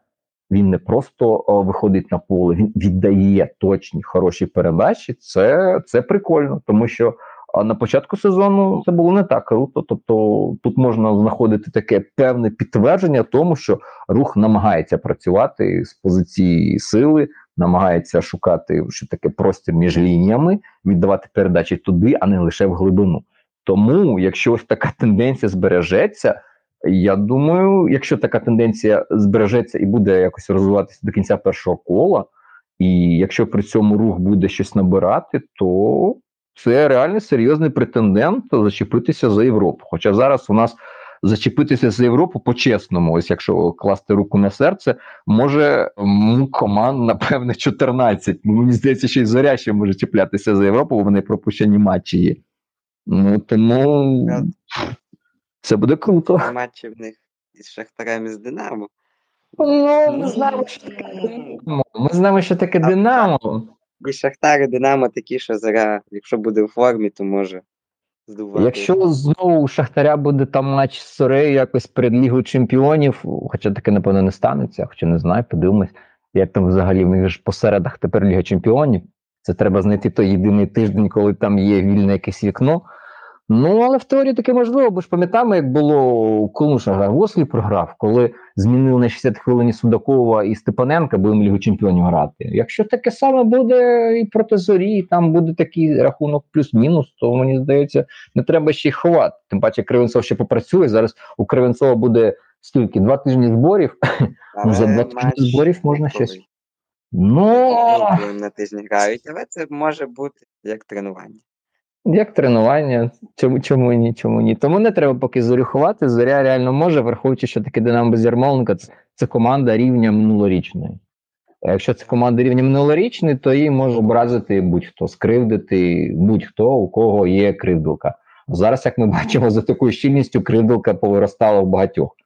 він не просто о, виходить на поле, він віддає точні хороші передачі. Це, Це прикольно, тому що. На початку сезону це було не так круто. Тобто тут можна знаходити таке певне підтвердження тому, що рух намагається працювати з позиції сили, намагається шукати що таке простір між лініями, віддавати передачі туди, а не лише в глибину. Тому, якщо ось така тенденція збережеться, я думаю, якщо така тенденція збережеться і буде якось розвиватися до кінця першого кола, і якщо при цьому рух буде щось набирати, то це реально серйозний претендент зачепитися за Європу. Хоча зараз у нас зачепитися за Європу по-чесному, ось якщо класти руку на серце, може команд, напевне, 14. Мені здається, що й зоря ще може чіплятися за Європу, бо вони пропущені матчі є. Ну тому це буде круто. Матчі в них із Шахтарем і з Динамо. Ну, ми знаємо, що таке Динамо. Ми знаємо, що таке Динамо. І Шахтар, і Динамо такі, що зараз, якщо буде в формі, то може здувати. Якщо знову у Шахтаря буде там матч з Сорею якось перед Лігою Чемпіонів, хоча таке, напевно, не станеться, хоча не знаю, подивимось, як там взагалі в них ж посередах тепер Ліга Чемпіонів. Це треба знайти той єдиний тиждень, коли там є вільне якесь вікно. Ну, але в теорії таке можливо, бо ж пам'ятаємо, як було грав, Вослі програв, коли змінили на 60 хвилин Судакова і Степаненка, будемо Лігу Чемпіонів грати. Якщо таке саме буде і проти зорі, і там буде такий рахунок плюс-мінус, то мені здається, не треба ще й ховати. Тим паче Кривенцов ще попрацює. Зараз у Кривенцова буде скільки? Два тижні зборів. ну, За два тижні зборів можна щось. Ну на тижні грають, але це може бути як тренування. Як тренування, чому чому ні, чому ні. Тому не треба поки зорю ховати. Зоря реально може, враховуючи, що таке Динамо без Ярмоленка, це, це команда рівня минулорічної. А якщо це команда рівня минулорічної, то її може образити будь-хто, скривдити будь-хто, у кого є кривдилка. Зараз, як ми бачимо, за такою щільністю кривдилка повиростала в багатьох.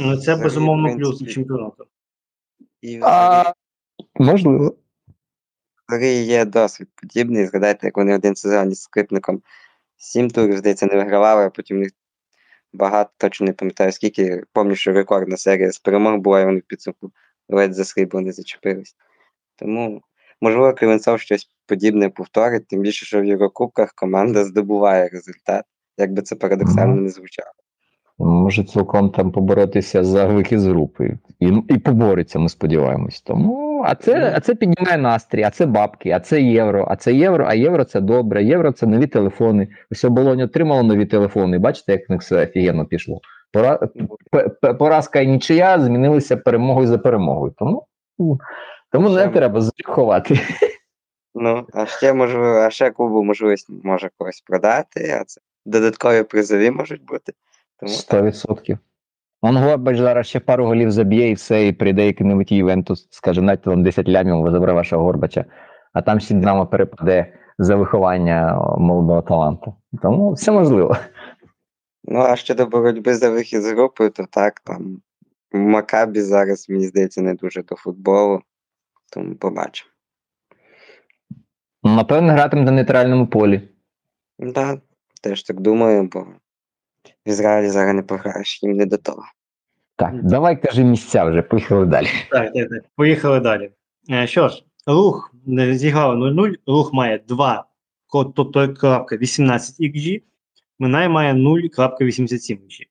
Ну, Це безумовно плюс чемпіонату. А, Можливо. Є досвід подібний. Згадайте, як вони один сезон із скрипником сім турів, здається, не вигравали, а потім них багато, точно не пам'ятаю, скільки, пам'ятаю, що рекордна серія з перемог була, і вони в підсумку ледь за срібло не зачепились. Тому, можливо, Кривенцов щось подібне повторить, тим більше, що в Єврокубках команда здобуває результат, як би це парадоксально не звучало. Може цілком там поборотися за вихід з групи. І і побореться, ми сподіваємось. Тому, а це а це піднімає настрій, а це бабки, а це євро, а це євро, а євро це добре. Євро це нові телефони. Ось оболонь отримало нові телефони. Бачите, як в них все офігенно пішло. Пора, поразка і нічия змінилися перемогою за перемогою. Тому тому не треба зрахувати. Ну, а ще можливо, а ще клубу можливість може когось продати, а це додаткові призові можуть бути. Сто відсотків. Он Горбач зараз ще пару голів заб'є і все, і прийде який-небудь Ювентус, скаже, нате вам 10 лямів, забере вашого Горбача, а там всі Динамо перепаде за виховання молодого таланту. Тому все можливо. Ну, а щодо боротьби за вихід з групи, то так, там Макабі зараз, мені здається, не дуже до футболу, тому побачимо. Напевно, гратиме на нейтральному полі. Так, да, теж так думаю, бо в Ізраїлі зараз не програєш, їм не до того. Так, давай кажи місця вже, поїхали далі. Так, так, так. Поїхали далі. Е, що ж, рух зіграв 0-0, рух має 2, тобто крапка 18 XG, Минай має 0.87 XG.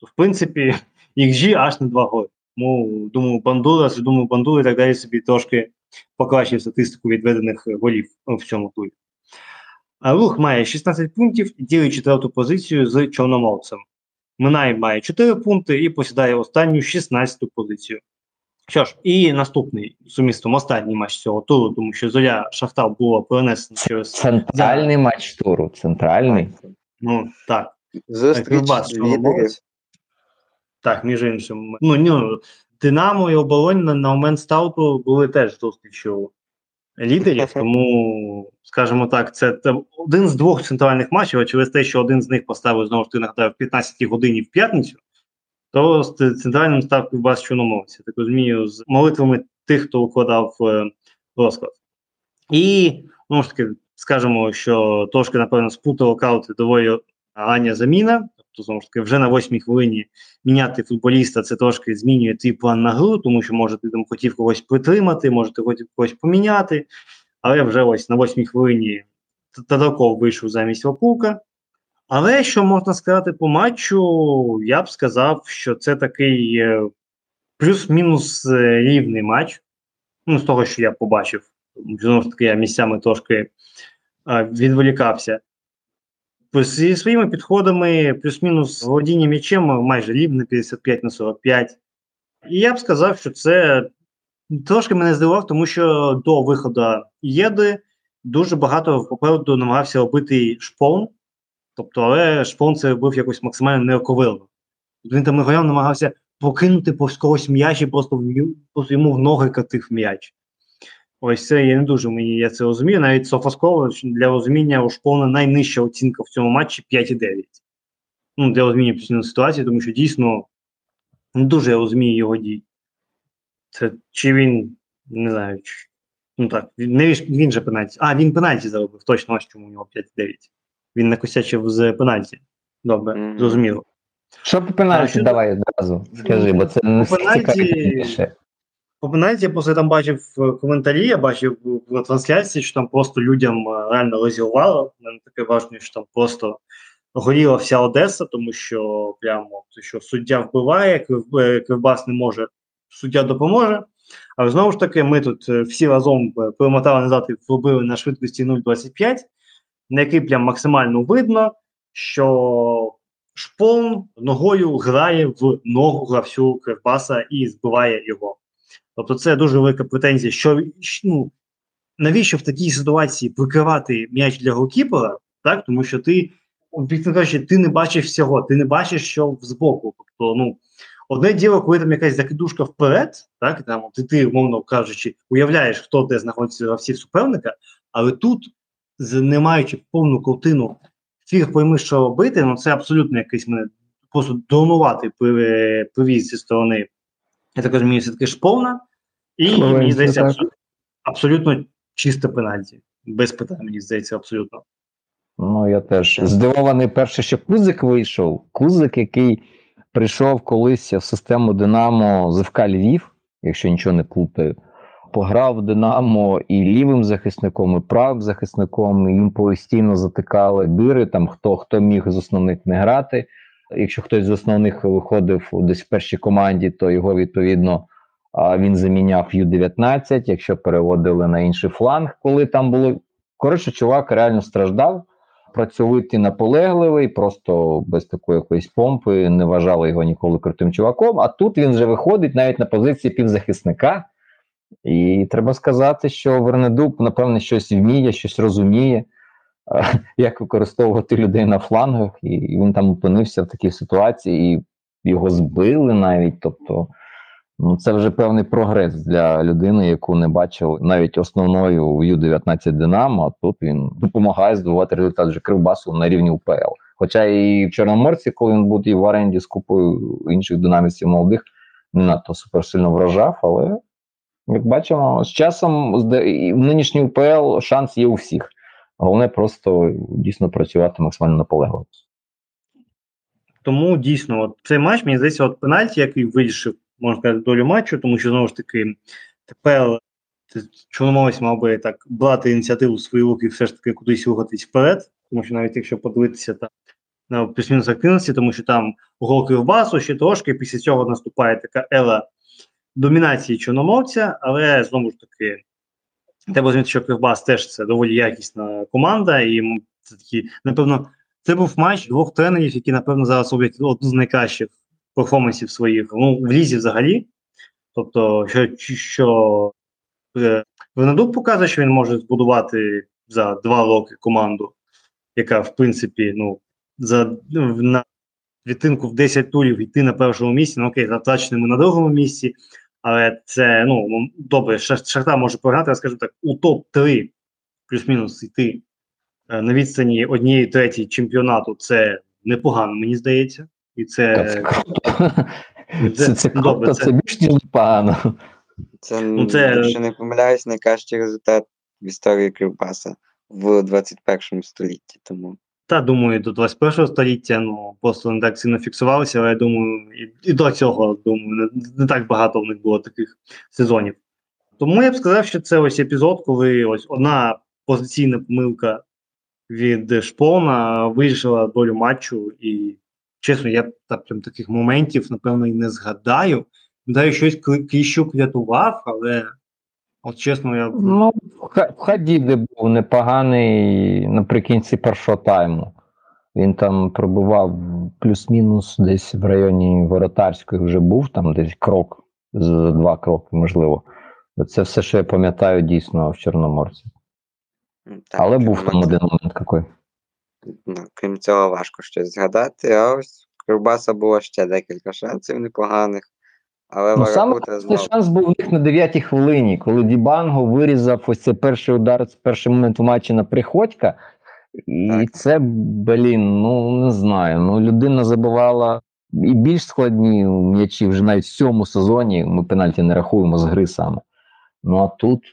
Тобто, в принципі, XG аж на 2 голи. Тому, думаю, Бандура, думаю, Бандура і так далі собі трошки покращив статистику відведених голів в цьому турі. Рух має 16 пунктів і ділить четверту позицію з Чорноморцем. Минай має 4 пункти і посідає останню 16-ту позицію. Що ж, і наступний сумістом останній матч цього туру, тому що Зоря Шахтар було перенесено через центральний За... матч туру. Центральний. Ну так. Зустріч. Так, між іншим. Ну, ну, Динамо і оболонь на, на момент старту були теж зустрічю лідерів, тому, скажімо так, це один з двох центральних матчів, а через те, що один з них поставив знову ж таки нагадаю, в 15 годині в п'ятницю, то з центральним став Кубас Чорноморця, так розумію, з молитвами тих, хто укладав е, розклад. І, ну ж таки, скажемо, що трошки, напевно, спутало каути доволі рання заміна. Тобто, знову ж таки, вже на восьмій хвилині міняти футболіста це трошки змінює твій план на гру, тому що може ти там хотів когось притримати, може ти хотів когось поміняти. Але вже ось на восьмій хвилині Тадарков вийшов замість Вакулка. Але що можна сказати по матчу, я б сказав, що це такий е, плюс-мінус е, рівний матч. Ну, з того, що я побачив, знову ж таки, я місцями трошки а, відволікався зі своїми підходами, плюс-мінус володіння м'ячем майже рівне 55 на 45. І я б сказав, що це трошки мене здивував, тому що до виходу єди дуже багато попереду намагався робити шпон. Тобто, але шпон це робив якось максимально неоковилно. Він там намагався покинути повз когось м'яч і просто йому в ноги катив м'яч. Ось це я не дуже мені я це розумію. Навіть Софаскова для розуміння у школи найнижча оцінка в цьому матчі 5,9. Ну, для розуміння постійної ситуації, тому що дійсно не дуже я розумію його дій. Це чи він не знаю, чи, ну так, не він же пенальті. А, він пенальті заробив, точно ось чому у нього 5,9. Він накосячив з пенальті. Добре, mm-hmm. зрозуміло. Що по пенальті, давай одразу скажи, бо це не цікавіше. По пенальті я просто там бачив коментарі, я бачив в трансляції, що там просто людям е, реально лазілувало. Мене таке важливо, що там просто горіла вся Одеса, тому що прямо що суддя вбиває, Кривбас не може, суддя допоможе. Але знову ж таки, ми тут всі разом перемотали назад і вробили на швидкості 0,25, на який прям максимально видно, що шпон ногою грає в ногу гравцю Кривбаса і збиває його. Тобто, це дуже велика претензія, що ну, навіщо в такій ситуації прикривати м'яч для голкіпера, так? Тому що ти кажучи, ти не бачиш всього, ти не бачиш, що збоку. Тобто, ну, одне діло, коли там якась закидушка вперед, так, там ти, ти, умовно кажучи, уявляєш, хто де знаходиться гравців суперника, але тут, не маючи повну картину, фіг пойми, що робити, ну це абсолютно якийсь мене просто донувати привіз зі сторони. Я так розумію, все таки шповна, і мені здається, абсолютно, абсолютно чисте пенальті. Без питань, мені здається, абсолютно. Ну, я теж здивований перше, що Кузик вийшов. Кузик, який прийшов колись в систему Динамо з ФК Львів, якщо нічого не плутаю, пограв в Динамо і лівим захисником, і правим захисником, і їм постійно затикали дири, там хто хто міг з основних не грати. Якщо хтось з основних виходив десь в першій команді, то його відповідно він заміняв Ю-19, якщо переводили на інший фланг, коли там було. Коротше, чувак реально страждав працьовитий, наполегливий, просто без такої якоїсь помпи, не вважали його ніколи крутим чуваком. А тут він вже виходить навіть на позиції півзахисника. І треба сказати, що Вернедуб, напевне, щось вміє, щось розуміє, як використовувати людей на флангах, і він там опинився в такій ситуації, і його збили навіть. Тобто, ну це вже певний прогрес для людини, яку не бачив навіть основною в Ю-19 Динамо. А тут він допомагає здобувати результат вже Кривбасу на рівні УПЛ. Хоча і в Чорноморці, коли він був і в оренді з купою інших динамівців молодих, не надто суперсильно вражав, але. Як бачимо, з часом в нинішній УПЛ шанс є у всіх. Головне просто дійсно працювати максимально наполегливо. Тому дійсно, от цей матч, мені здається, от пенальті, який вирішив, можна сказати, долю матчу, тому що знову ж таки тепер Чорноморець мав би так брати ініціативу в свої руки і все ж таки кудись рухатись вперед, тому що навіть якщо подивитися там на плюс-мінус активності, тому що там гол Кривбасу ще трошки, після цього наступає така ела домінації чорномовця, але знову ж таки, треба розуміти, що Кривбас теж це доволі якісна команда, і це такі, напевно, це був матч двох тренерів, які, напевно, зараз роблять одну з найкращих перформансів своїх ну, в лізі взагалі. Тобто, що що е, Венедук показує, що він може збудувати за два роки команду, яка, в принципі, ну, за на відтинку в 10 турів йти на першому місці, ну окей, затраченими на другому місці, але це ну добре, Шахта може програти, я скажу так, у топ-3 плюс-мінус йти е, на відстані однієї третій чемпіонату. Це непогано, мені здається. І це це, це, це, добре, це, це більш ніж непогано. Це, ну, це, якщо не помиляюсь, найкращий результат в історії Кривбаса в 21 столітті. Тому та думаю, до 21 століття ну просто не так сильно фіксувалися, але я думаю, і, і до цього думаю, не, не так багато в них було таких сезонів. Тому я б сказав, що це ось епізод, коли ось одна позиційна помилка від Шпона вирішила долю матчу, і чесно, я так, прям таких моментів, напевно, і не згадаю. Гадаю, щось Кліщук рятував, але От чесно, я. Ну, в Хадіди був непоганий наприкінці першого тайму. Він там пробував плюс-мінус десь в районі Воротарської вже був, там десь крок, за два кроки, можливо. Це все, що я пам'ятаю дійсно в Чорноморці. Так, Але був там один момент який. Ну, крім цього, важко щось згадати. А ось Кривбаса було ще декілька шансів непоганих. Але ну, саме знов... шанс був у них на 9-й хвилині, коли Дібанго вирізав ось цей перший удар, перший момент матчі на Приходька. І так. це, блін, ну не знаю. Ну, людина забивала і більш складні м'ячі вже навіть в цьому сезоні. Ми пенальті не рахуємо з гри саме. Ну а тут,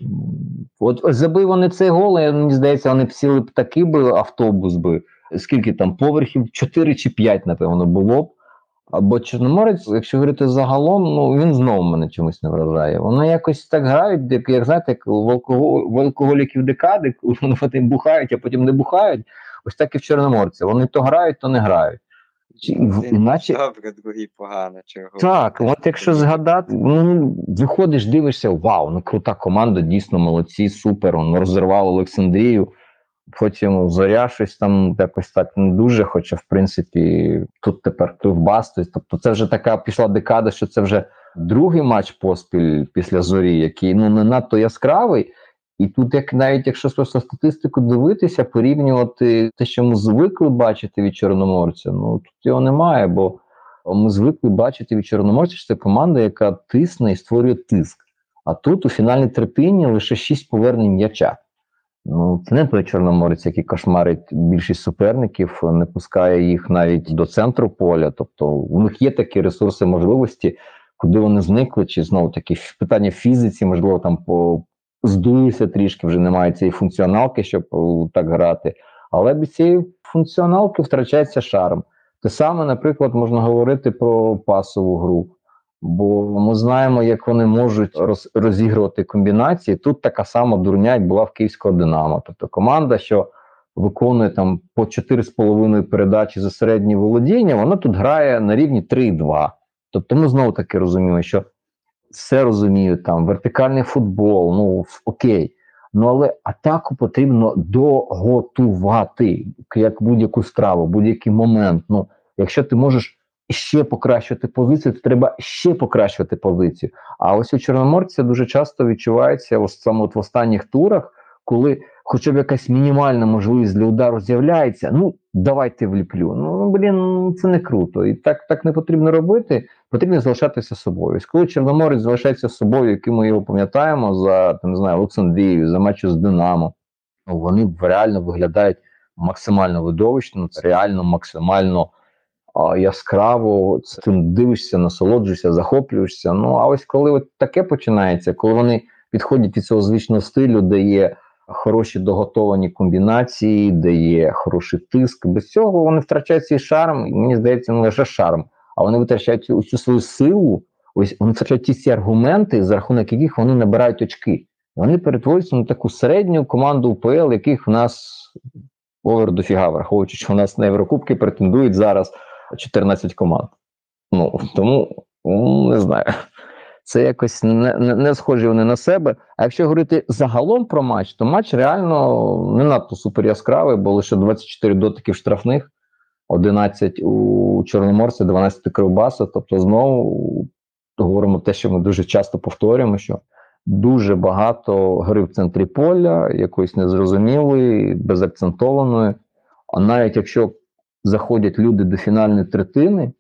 от забив вони цей гол, і, мені здається, вони б сіли б такий би автобус би. Скільки там поверхів? 4 чи 5, напевно, було б. Або Чорноморець, якщо говорити загалом, ну він знову мене чомусь не вражає. Вони якось так грають, як, як знаєте, як в алкоголіків декади, коли вони бухають, а потім не бухають. Ось так і в Чорноморці. Вони то грають, то не грають. Іначе... Добре, другі погано. Чого? Так, от якщо згадати, ну виходиш, дивишся, вау, ну крута команда, дійсно молодці, супер. Он розірвав Олександрію. Потім зоря щось там якось так не дуже, хоча, в принципі, тут тепер Кривбас. Тобто, це вже така пішла декада, що це вже другий матч поспіль після зорі, який ну не надто яскравий. І тут, як навіть якщо просто статистику дивитися, порівнювати те, що ми звикли бачити від Чорноморця, ну тут його немає, бо ми звикли бачити від Чорноморця, що це команда, яка тисне і створює тиск. А тут у фінальній третині лише шість повернень м'яча. Ну, це не той Чорноморець, який кошмарить більшість суперників, не пускає їх навіть до центру поля. Тобто у них є такі ресурси, можливості, куди вони зникли, чи знову таки питання фізиці, можливо, там по здулися трішки, вже немає цієї функціоналки, щоб так грати. Але без цієї функціоналки втрачається шарм. Те саме, наприклад, можна говорити про пасову гру. Бо ми знаємо, як вони можуть роз, розігрувати комбінації. Тут така сама дурня, як була в Київського Динамо. Тобто команда, що виконує там по 4,5 передачі за середнє володіння, вона тут грає на рівні 3,2. Тобто, ми знову таки розуміємо, що все розуміють, там вертикальний футбол, ну окей. Ну але атаку потрібно доготувати як будь-яку страву, будь-який момент. Ну, якщо ти можеш ще покращувати позицію, то треба ще покращувати позицію. А ось у Чорноморця дуже часто відчувається ось саме от в останніх турах, коли хоча б якась мінімальна можливість для удару з'являється. Ну давайте вліплю. Ну блін, це не круто. І так так не потрібно робити. Потрібно залишатися собою. Ось коли Чорноморець залишається собою, яким ми його пам'ятаємо за там не знаю Олександрію, за матчу з Динамо, ну вони реально виглядають максимально видовищно, реально максимально яскраво. Цим дивишся, насолоджуєшся, захоплюєшся. Ну а ось коли от таке починається, коли вони підходять від цього звичного стилю, де є хороші доготовані комбінації, де є хороший тиск. Без цього вони втрачають свій шарм. і Мені здається, не лише шарм, а вони витрачають усю свою силу. Ось вони втрачають ті всі аргументи, за рахунок яких вони набирають очки. Вони перетворюються на таку середню команду УПЛ, яких в нас овер дофіга, враховуючи, що в нас на Єврокубки претендують зараз 14 команд. Ну тому ну, не знаю це якось не, не не, схожі вони на себе. А якщо говорити загалом про матч, то матч реально не надто супер яскравий, бо лише 24 дотиків штрафних, 11 у Чорноморця, 12 Кривбаса. Тобто, знову говоримо те, що ми дуже часто повторюємо, що дуже багато гри в центрі поля, якоїсь незрозумілої, безакцентованої. А навіть якщо заходять люди до фінальної третини,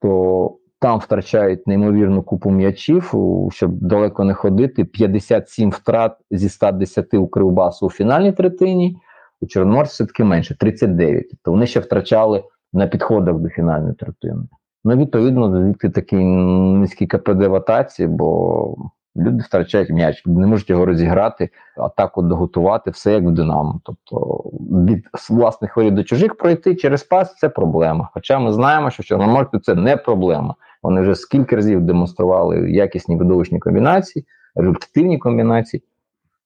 то там втрачають неймовірну купу м'ячів, щоб далеко не ходити. 57 втрат зі 110 у Кривбасу у фінальній третині, у Чорноморці все-таки менше 39. Тобто вони ще втрачали на підходах до фінальної третини. Ну, відповідно, звідки такий низький КПД в атаці, бо люди втрачають м'яч, не можуть його розіграти, атаку доготувати, все як в Динамо. Тобто від власних воріт до чужих пройти через пас це проблема. Хоча ми знаємо, що в Чорноморці це не проблема. Вони вже скільки разів демонстрували якісні видовищні комбінації, результативні комбінації.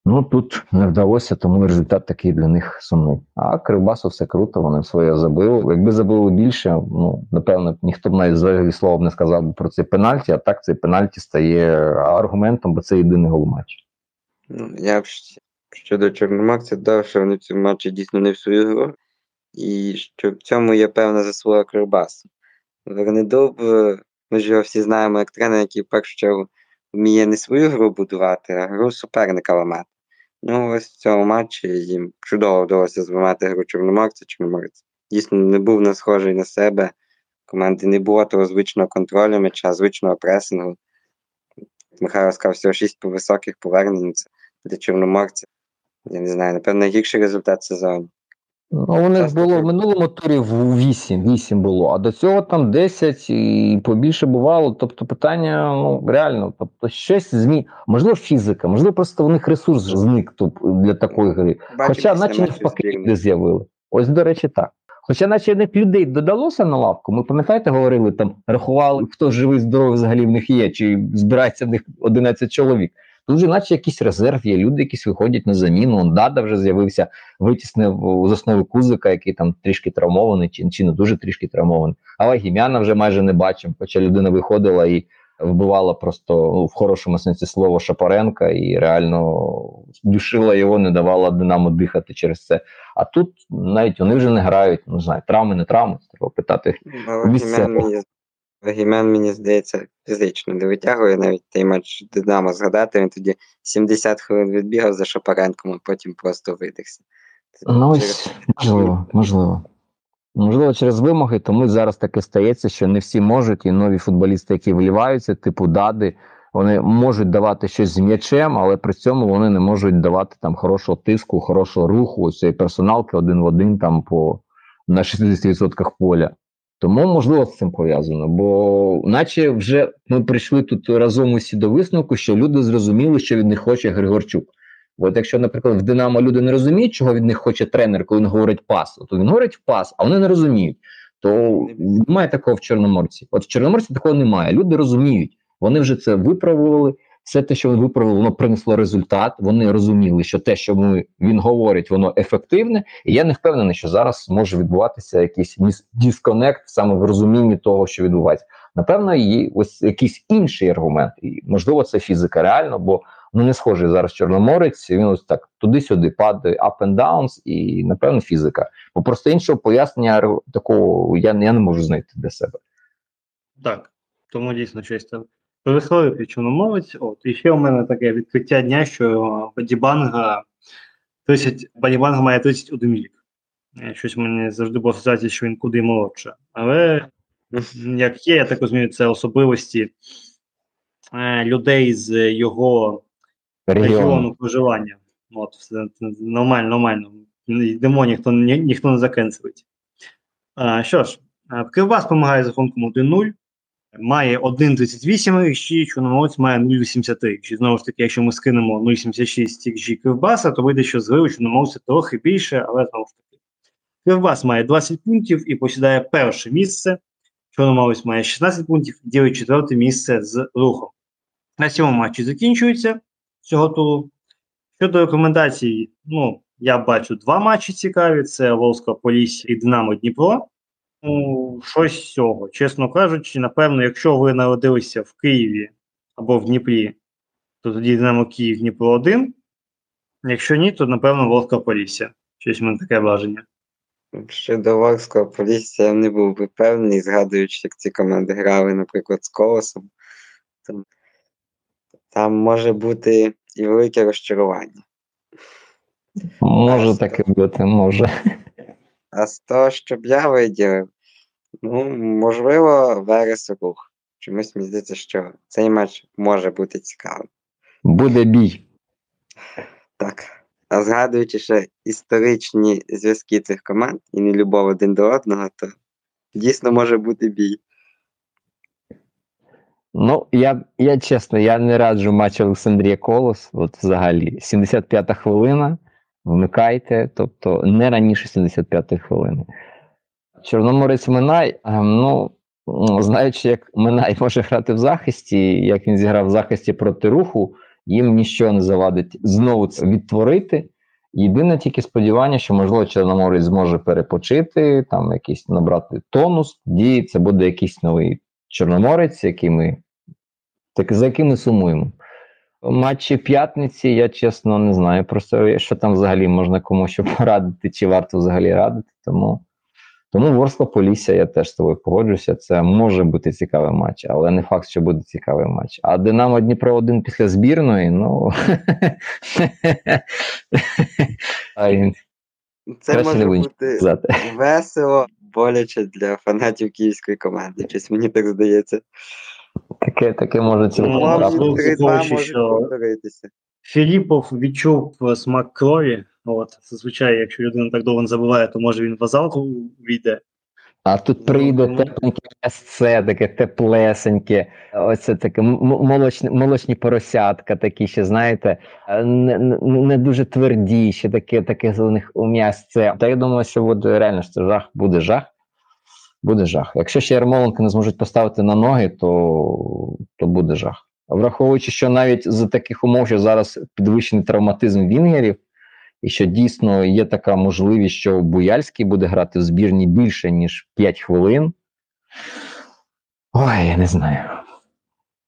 Ну тут не вдалося, тому результат такий для них сумний. А Кривбасу все круто, вони своє забили. Якби забили більше, ну напевно, ніхто б навіть взагалі слова б не сказав про це пенальті, а так цей пенальті стає аргументом, бо це єдиний гол матчі. Ну, я б щодо Чорноморця дав, що вони в цьому матчі дійсно не в свою гру, і що в цьому є певна заслуга Кривбасу. Вернедуб ми ж його всі знаємо як тренер, який першу чергу вміє не свою гру будувати, а гру суперника ламати. Ну, ось в цьому матчі їм чудово вдалося зламати гру Чорноморця. Чорноморець дійсно не був не схожий на себе. Команди не було того звичного контролю м'яча, звичного пресингу. Михайло сказав, всього шість високих повернень для Чорноморця. Я не знаю, напевно, найгірший результат сезону. Ну, у них було в минулому турі 8 8 було, а до цього там 10 і побільше бувало. Тобто питання ну реально, тобто щось змі... можливо, фізика, можливо, просто в них ресурс зник тут для такої гри. Бачу, Хоча, наче навпаки, люди з'явили. Ось, до речі, так. Хоча, наче них людей додалося на лавку, ми пам'ятаєте, говорили там, рахували, хто живий, здоровий взагалі в них є, чи збирається в них 11 чоловік. Тут же, наче якийсь резерв є, люди якісь виходять на заміну. Он Дада вже з'явився, витіснив з основи Кузика, який там трішки травмований, чи, чи не дуже трішки травмований. Але Гім'яна вже майже не бачимо, хоча людина виходила і вбивала просто ну, в хорошому сенсі слова Шапаренка і реально душила його, не давала Динамо дихати через це. А тут навіть вони вже не грають, не знаю, травми, не травми, треба питати. Місця. Вегімен, мені здається, фізично не витягує навіть той матч Динамо згадати, він тоді 70 хвилин відбігав за Шапаренком, а потім просто видихся. Ну, ось, можливо, можливо. Можливо, через вимоги, тому зараз таке стається, що не всі можуть, і нові футболісти, які виліваються, типу дади, вони можуть давати щось з м'ячем, але при цьому вони не можуть давати там хорошого тиску, хорошого руху, цієї персоналки один в один там по на 60% поля. Тому, можливо, з цим пов'язано, бо наче вже ми прийшли тут разом усі до висновку, що люди зрозуміли, що від них хоче Григорчук. От якщо, наприклад, в Динамо люди не розуміють, чого від них хоче тренер, коли він говорить пас, то він говорить пас, а вони не розуміють. То немає такого в Чорноморці. От в Чорноморці такого немає. Люди розуміють, вони вже це виправили. Все те, що вони виправили, воно принесло результат. Вони розуміли, що те, що ми, він говорить, воно ефективне. І я не впевнений, що зараз може відбуватися якийсь дисконект саме в розумінні того, що відбувається. Напевно, є ось якийсь інший аргумент, і можливо, це фізика реально, бо ну не схожий зараз Чорноморець. Він ось так туди-сюди падає, up and downs, і напевно фізика. Бо просто іншого пояснення такого я, я не можу знайти для себе. Так, тому дійсно щось Перехилив чорномовець. От, і ще у мене таке відкриття дня, що Бадібанга 30, Бадібанга має 31 рік. Щось мені завжди було асоціація, що він куди молодше. Але як є, я так розумію, це особливості е, людей з його регіону, регіону проживання. От, все нормально, нормально. Йдемо, ніхто ні, ніхто не закенцелить. А, Що ж, Кривбас допомагає з рахунком 1-0. Має 1,38 XG, Чорноморець має 0,83 XG. Знову ж таки, якщо ми скинемо 0,76 XG Кривбаса, то вийде, що зриву Чорноморця трохи більше, але знову ж таки. Кривбас має 20 пунктів і посідає перше місце. Чорноморець має 16 пунктів і ділить четверте місце з рухом. На цьому матчі закінчується цього туру. Щодо рекомендацій, ну, я бачу два матчі цікаві: це Волська Полісся і Динамо Дніпро. Ну, щось з цього. Чесно кажучи, напевно, якщо ви народилися в Києві або в Дніпрі, то тоді Динамо Київ Дніпро 1. Якщо ні, то напевно Волська Полісся. Щось в мене таке враження. Щодо Волського Полісся я не був би певний, згадуючи, як ці команди грали, наприклад, з Колосом. Там, там може бути і велике розчарування. Може таке бути, може. А з того, що б я виділив, ну, можливо, Верес рух. Чомусь мені здається, що цей матч може бути цікавим. Буде бій. Так. А згадуючи ще історичні зв'язки цих команд і не любов один до одного, то дійсно може бути бій. Ну, я я чесно, я не раджу матч Олександрія Колос. От взагалі, 75-та хвилина вмикайте, тобто не раніше 75-ї хвилини. Чорноморець Минай, ем, ну, знаючи, як Минай може грати в захисті, як він зіграв в захисті проти руху, їм нічого не завадить знову це відтворити. Єдине тільки сподівання, що, можливо, Чорноморець зможе перепочити, там якийсь набрати тонус, тоді це буде якийсь новий Чорноморець, який ми, так, за яким ми сумуємо матчі п'ятниці я чесно не знаю. Просто що там взагалі можна комусь порадити, чи варто взагалі радити. Тому тому Ворскла Полісся я теж з тобою погоджуся. Це може бути цікавий матч, але не факт, що буде цікавий матч. А Динамо Дніпро один після збірної, ну це може бути весело, боляче для фанатів київської команди. Щось мені так здається. Таке таке може цілком ну, що Філіпов відчув смак крові. От, Зазвичай, якщо людина так довго не забуває, то може він в азалку війде. А тут ну, прийде ну, тепленьке м'ясце, таке теплесеньке, оце таке молочні молочні поросятка, такі ще, знаєте, не не дуже тверді, ще таке таке них м'ясце. Та я думаю, що буде реально що це жах, буде жах буде жах. Якщо ще Ярмоленка не зможуть поставити на ноги, то то буде жах. Враховуючи, що навіть за таких умов, що зараз підвищений травматизм Вінгерів, і що дійсно є така можливість, що Буяльський буде грати в збірні більше, ніж 5 хвилин. Ой, я не знаю.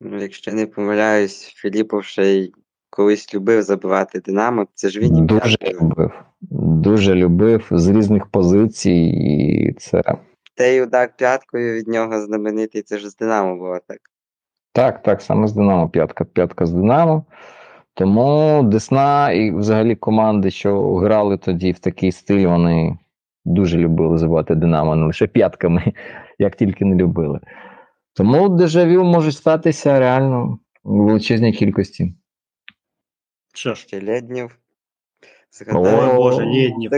Ну, якщо не помиляюсь, Філіпов ще й колись любив забивати Динамо, це ж він дуже любив. Дуже любив з різних позицій, і це той удар п'яткою від нього знаменитий, це ж з Динамо було так. Так, так, саме з Динамо, п'ятка, п'ятка з Динамо. Тому Десна і взагалі команди, що грали тоді в такий стиль, вони дуже любили забувати Динамо, не лише п'ятками, як тільки не любили. Тому дежавю може статися реально в величезній кількості. Що ж, Лєднів. О, Боже, Лєднів.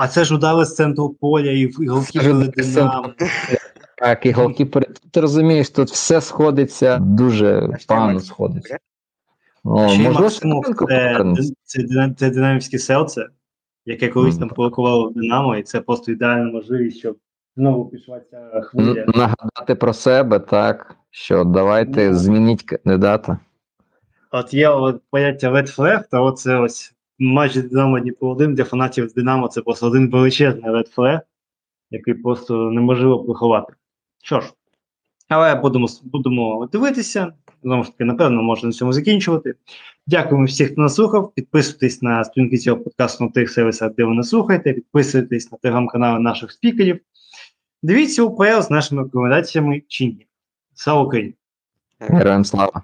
А це ж удари з центру поля, і голкіпери Динамо. Так, і голкіпери. Ти розумієш, тут все сходиться дуже погано сходиться. О, Ще можливо, Максимов це, це, це, динамівське селце, яке колись Мгм. там полакувало в Динамо, і це просто ідеальна можливість, щоб знову пішла ця хвиля. Нагадати про себе, так, що давайте Ну. змініть кандидата. От є от поняття Red Flag, то оце ось майже Динамо Дніпро 1 для фанатів Динамо це просто один величезний Flag, який просто неможливо приховати. Що ж, але будемо, будемо дивитися. Знову ж таки, напевно, можна на цьому закінчувати. Дякуємо всіх, хто нас слухав. Підписуйтесь на сторінки цього подкасту на тих сервісах, де ви нас слухаєте. Підписуйтесь на телеграм-канали наших спікерів. Дивіться УПЛ з нашими рекомендаціями чи ні. Слава Україні! Героям слава.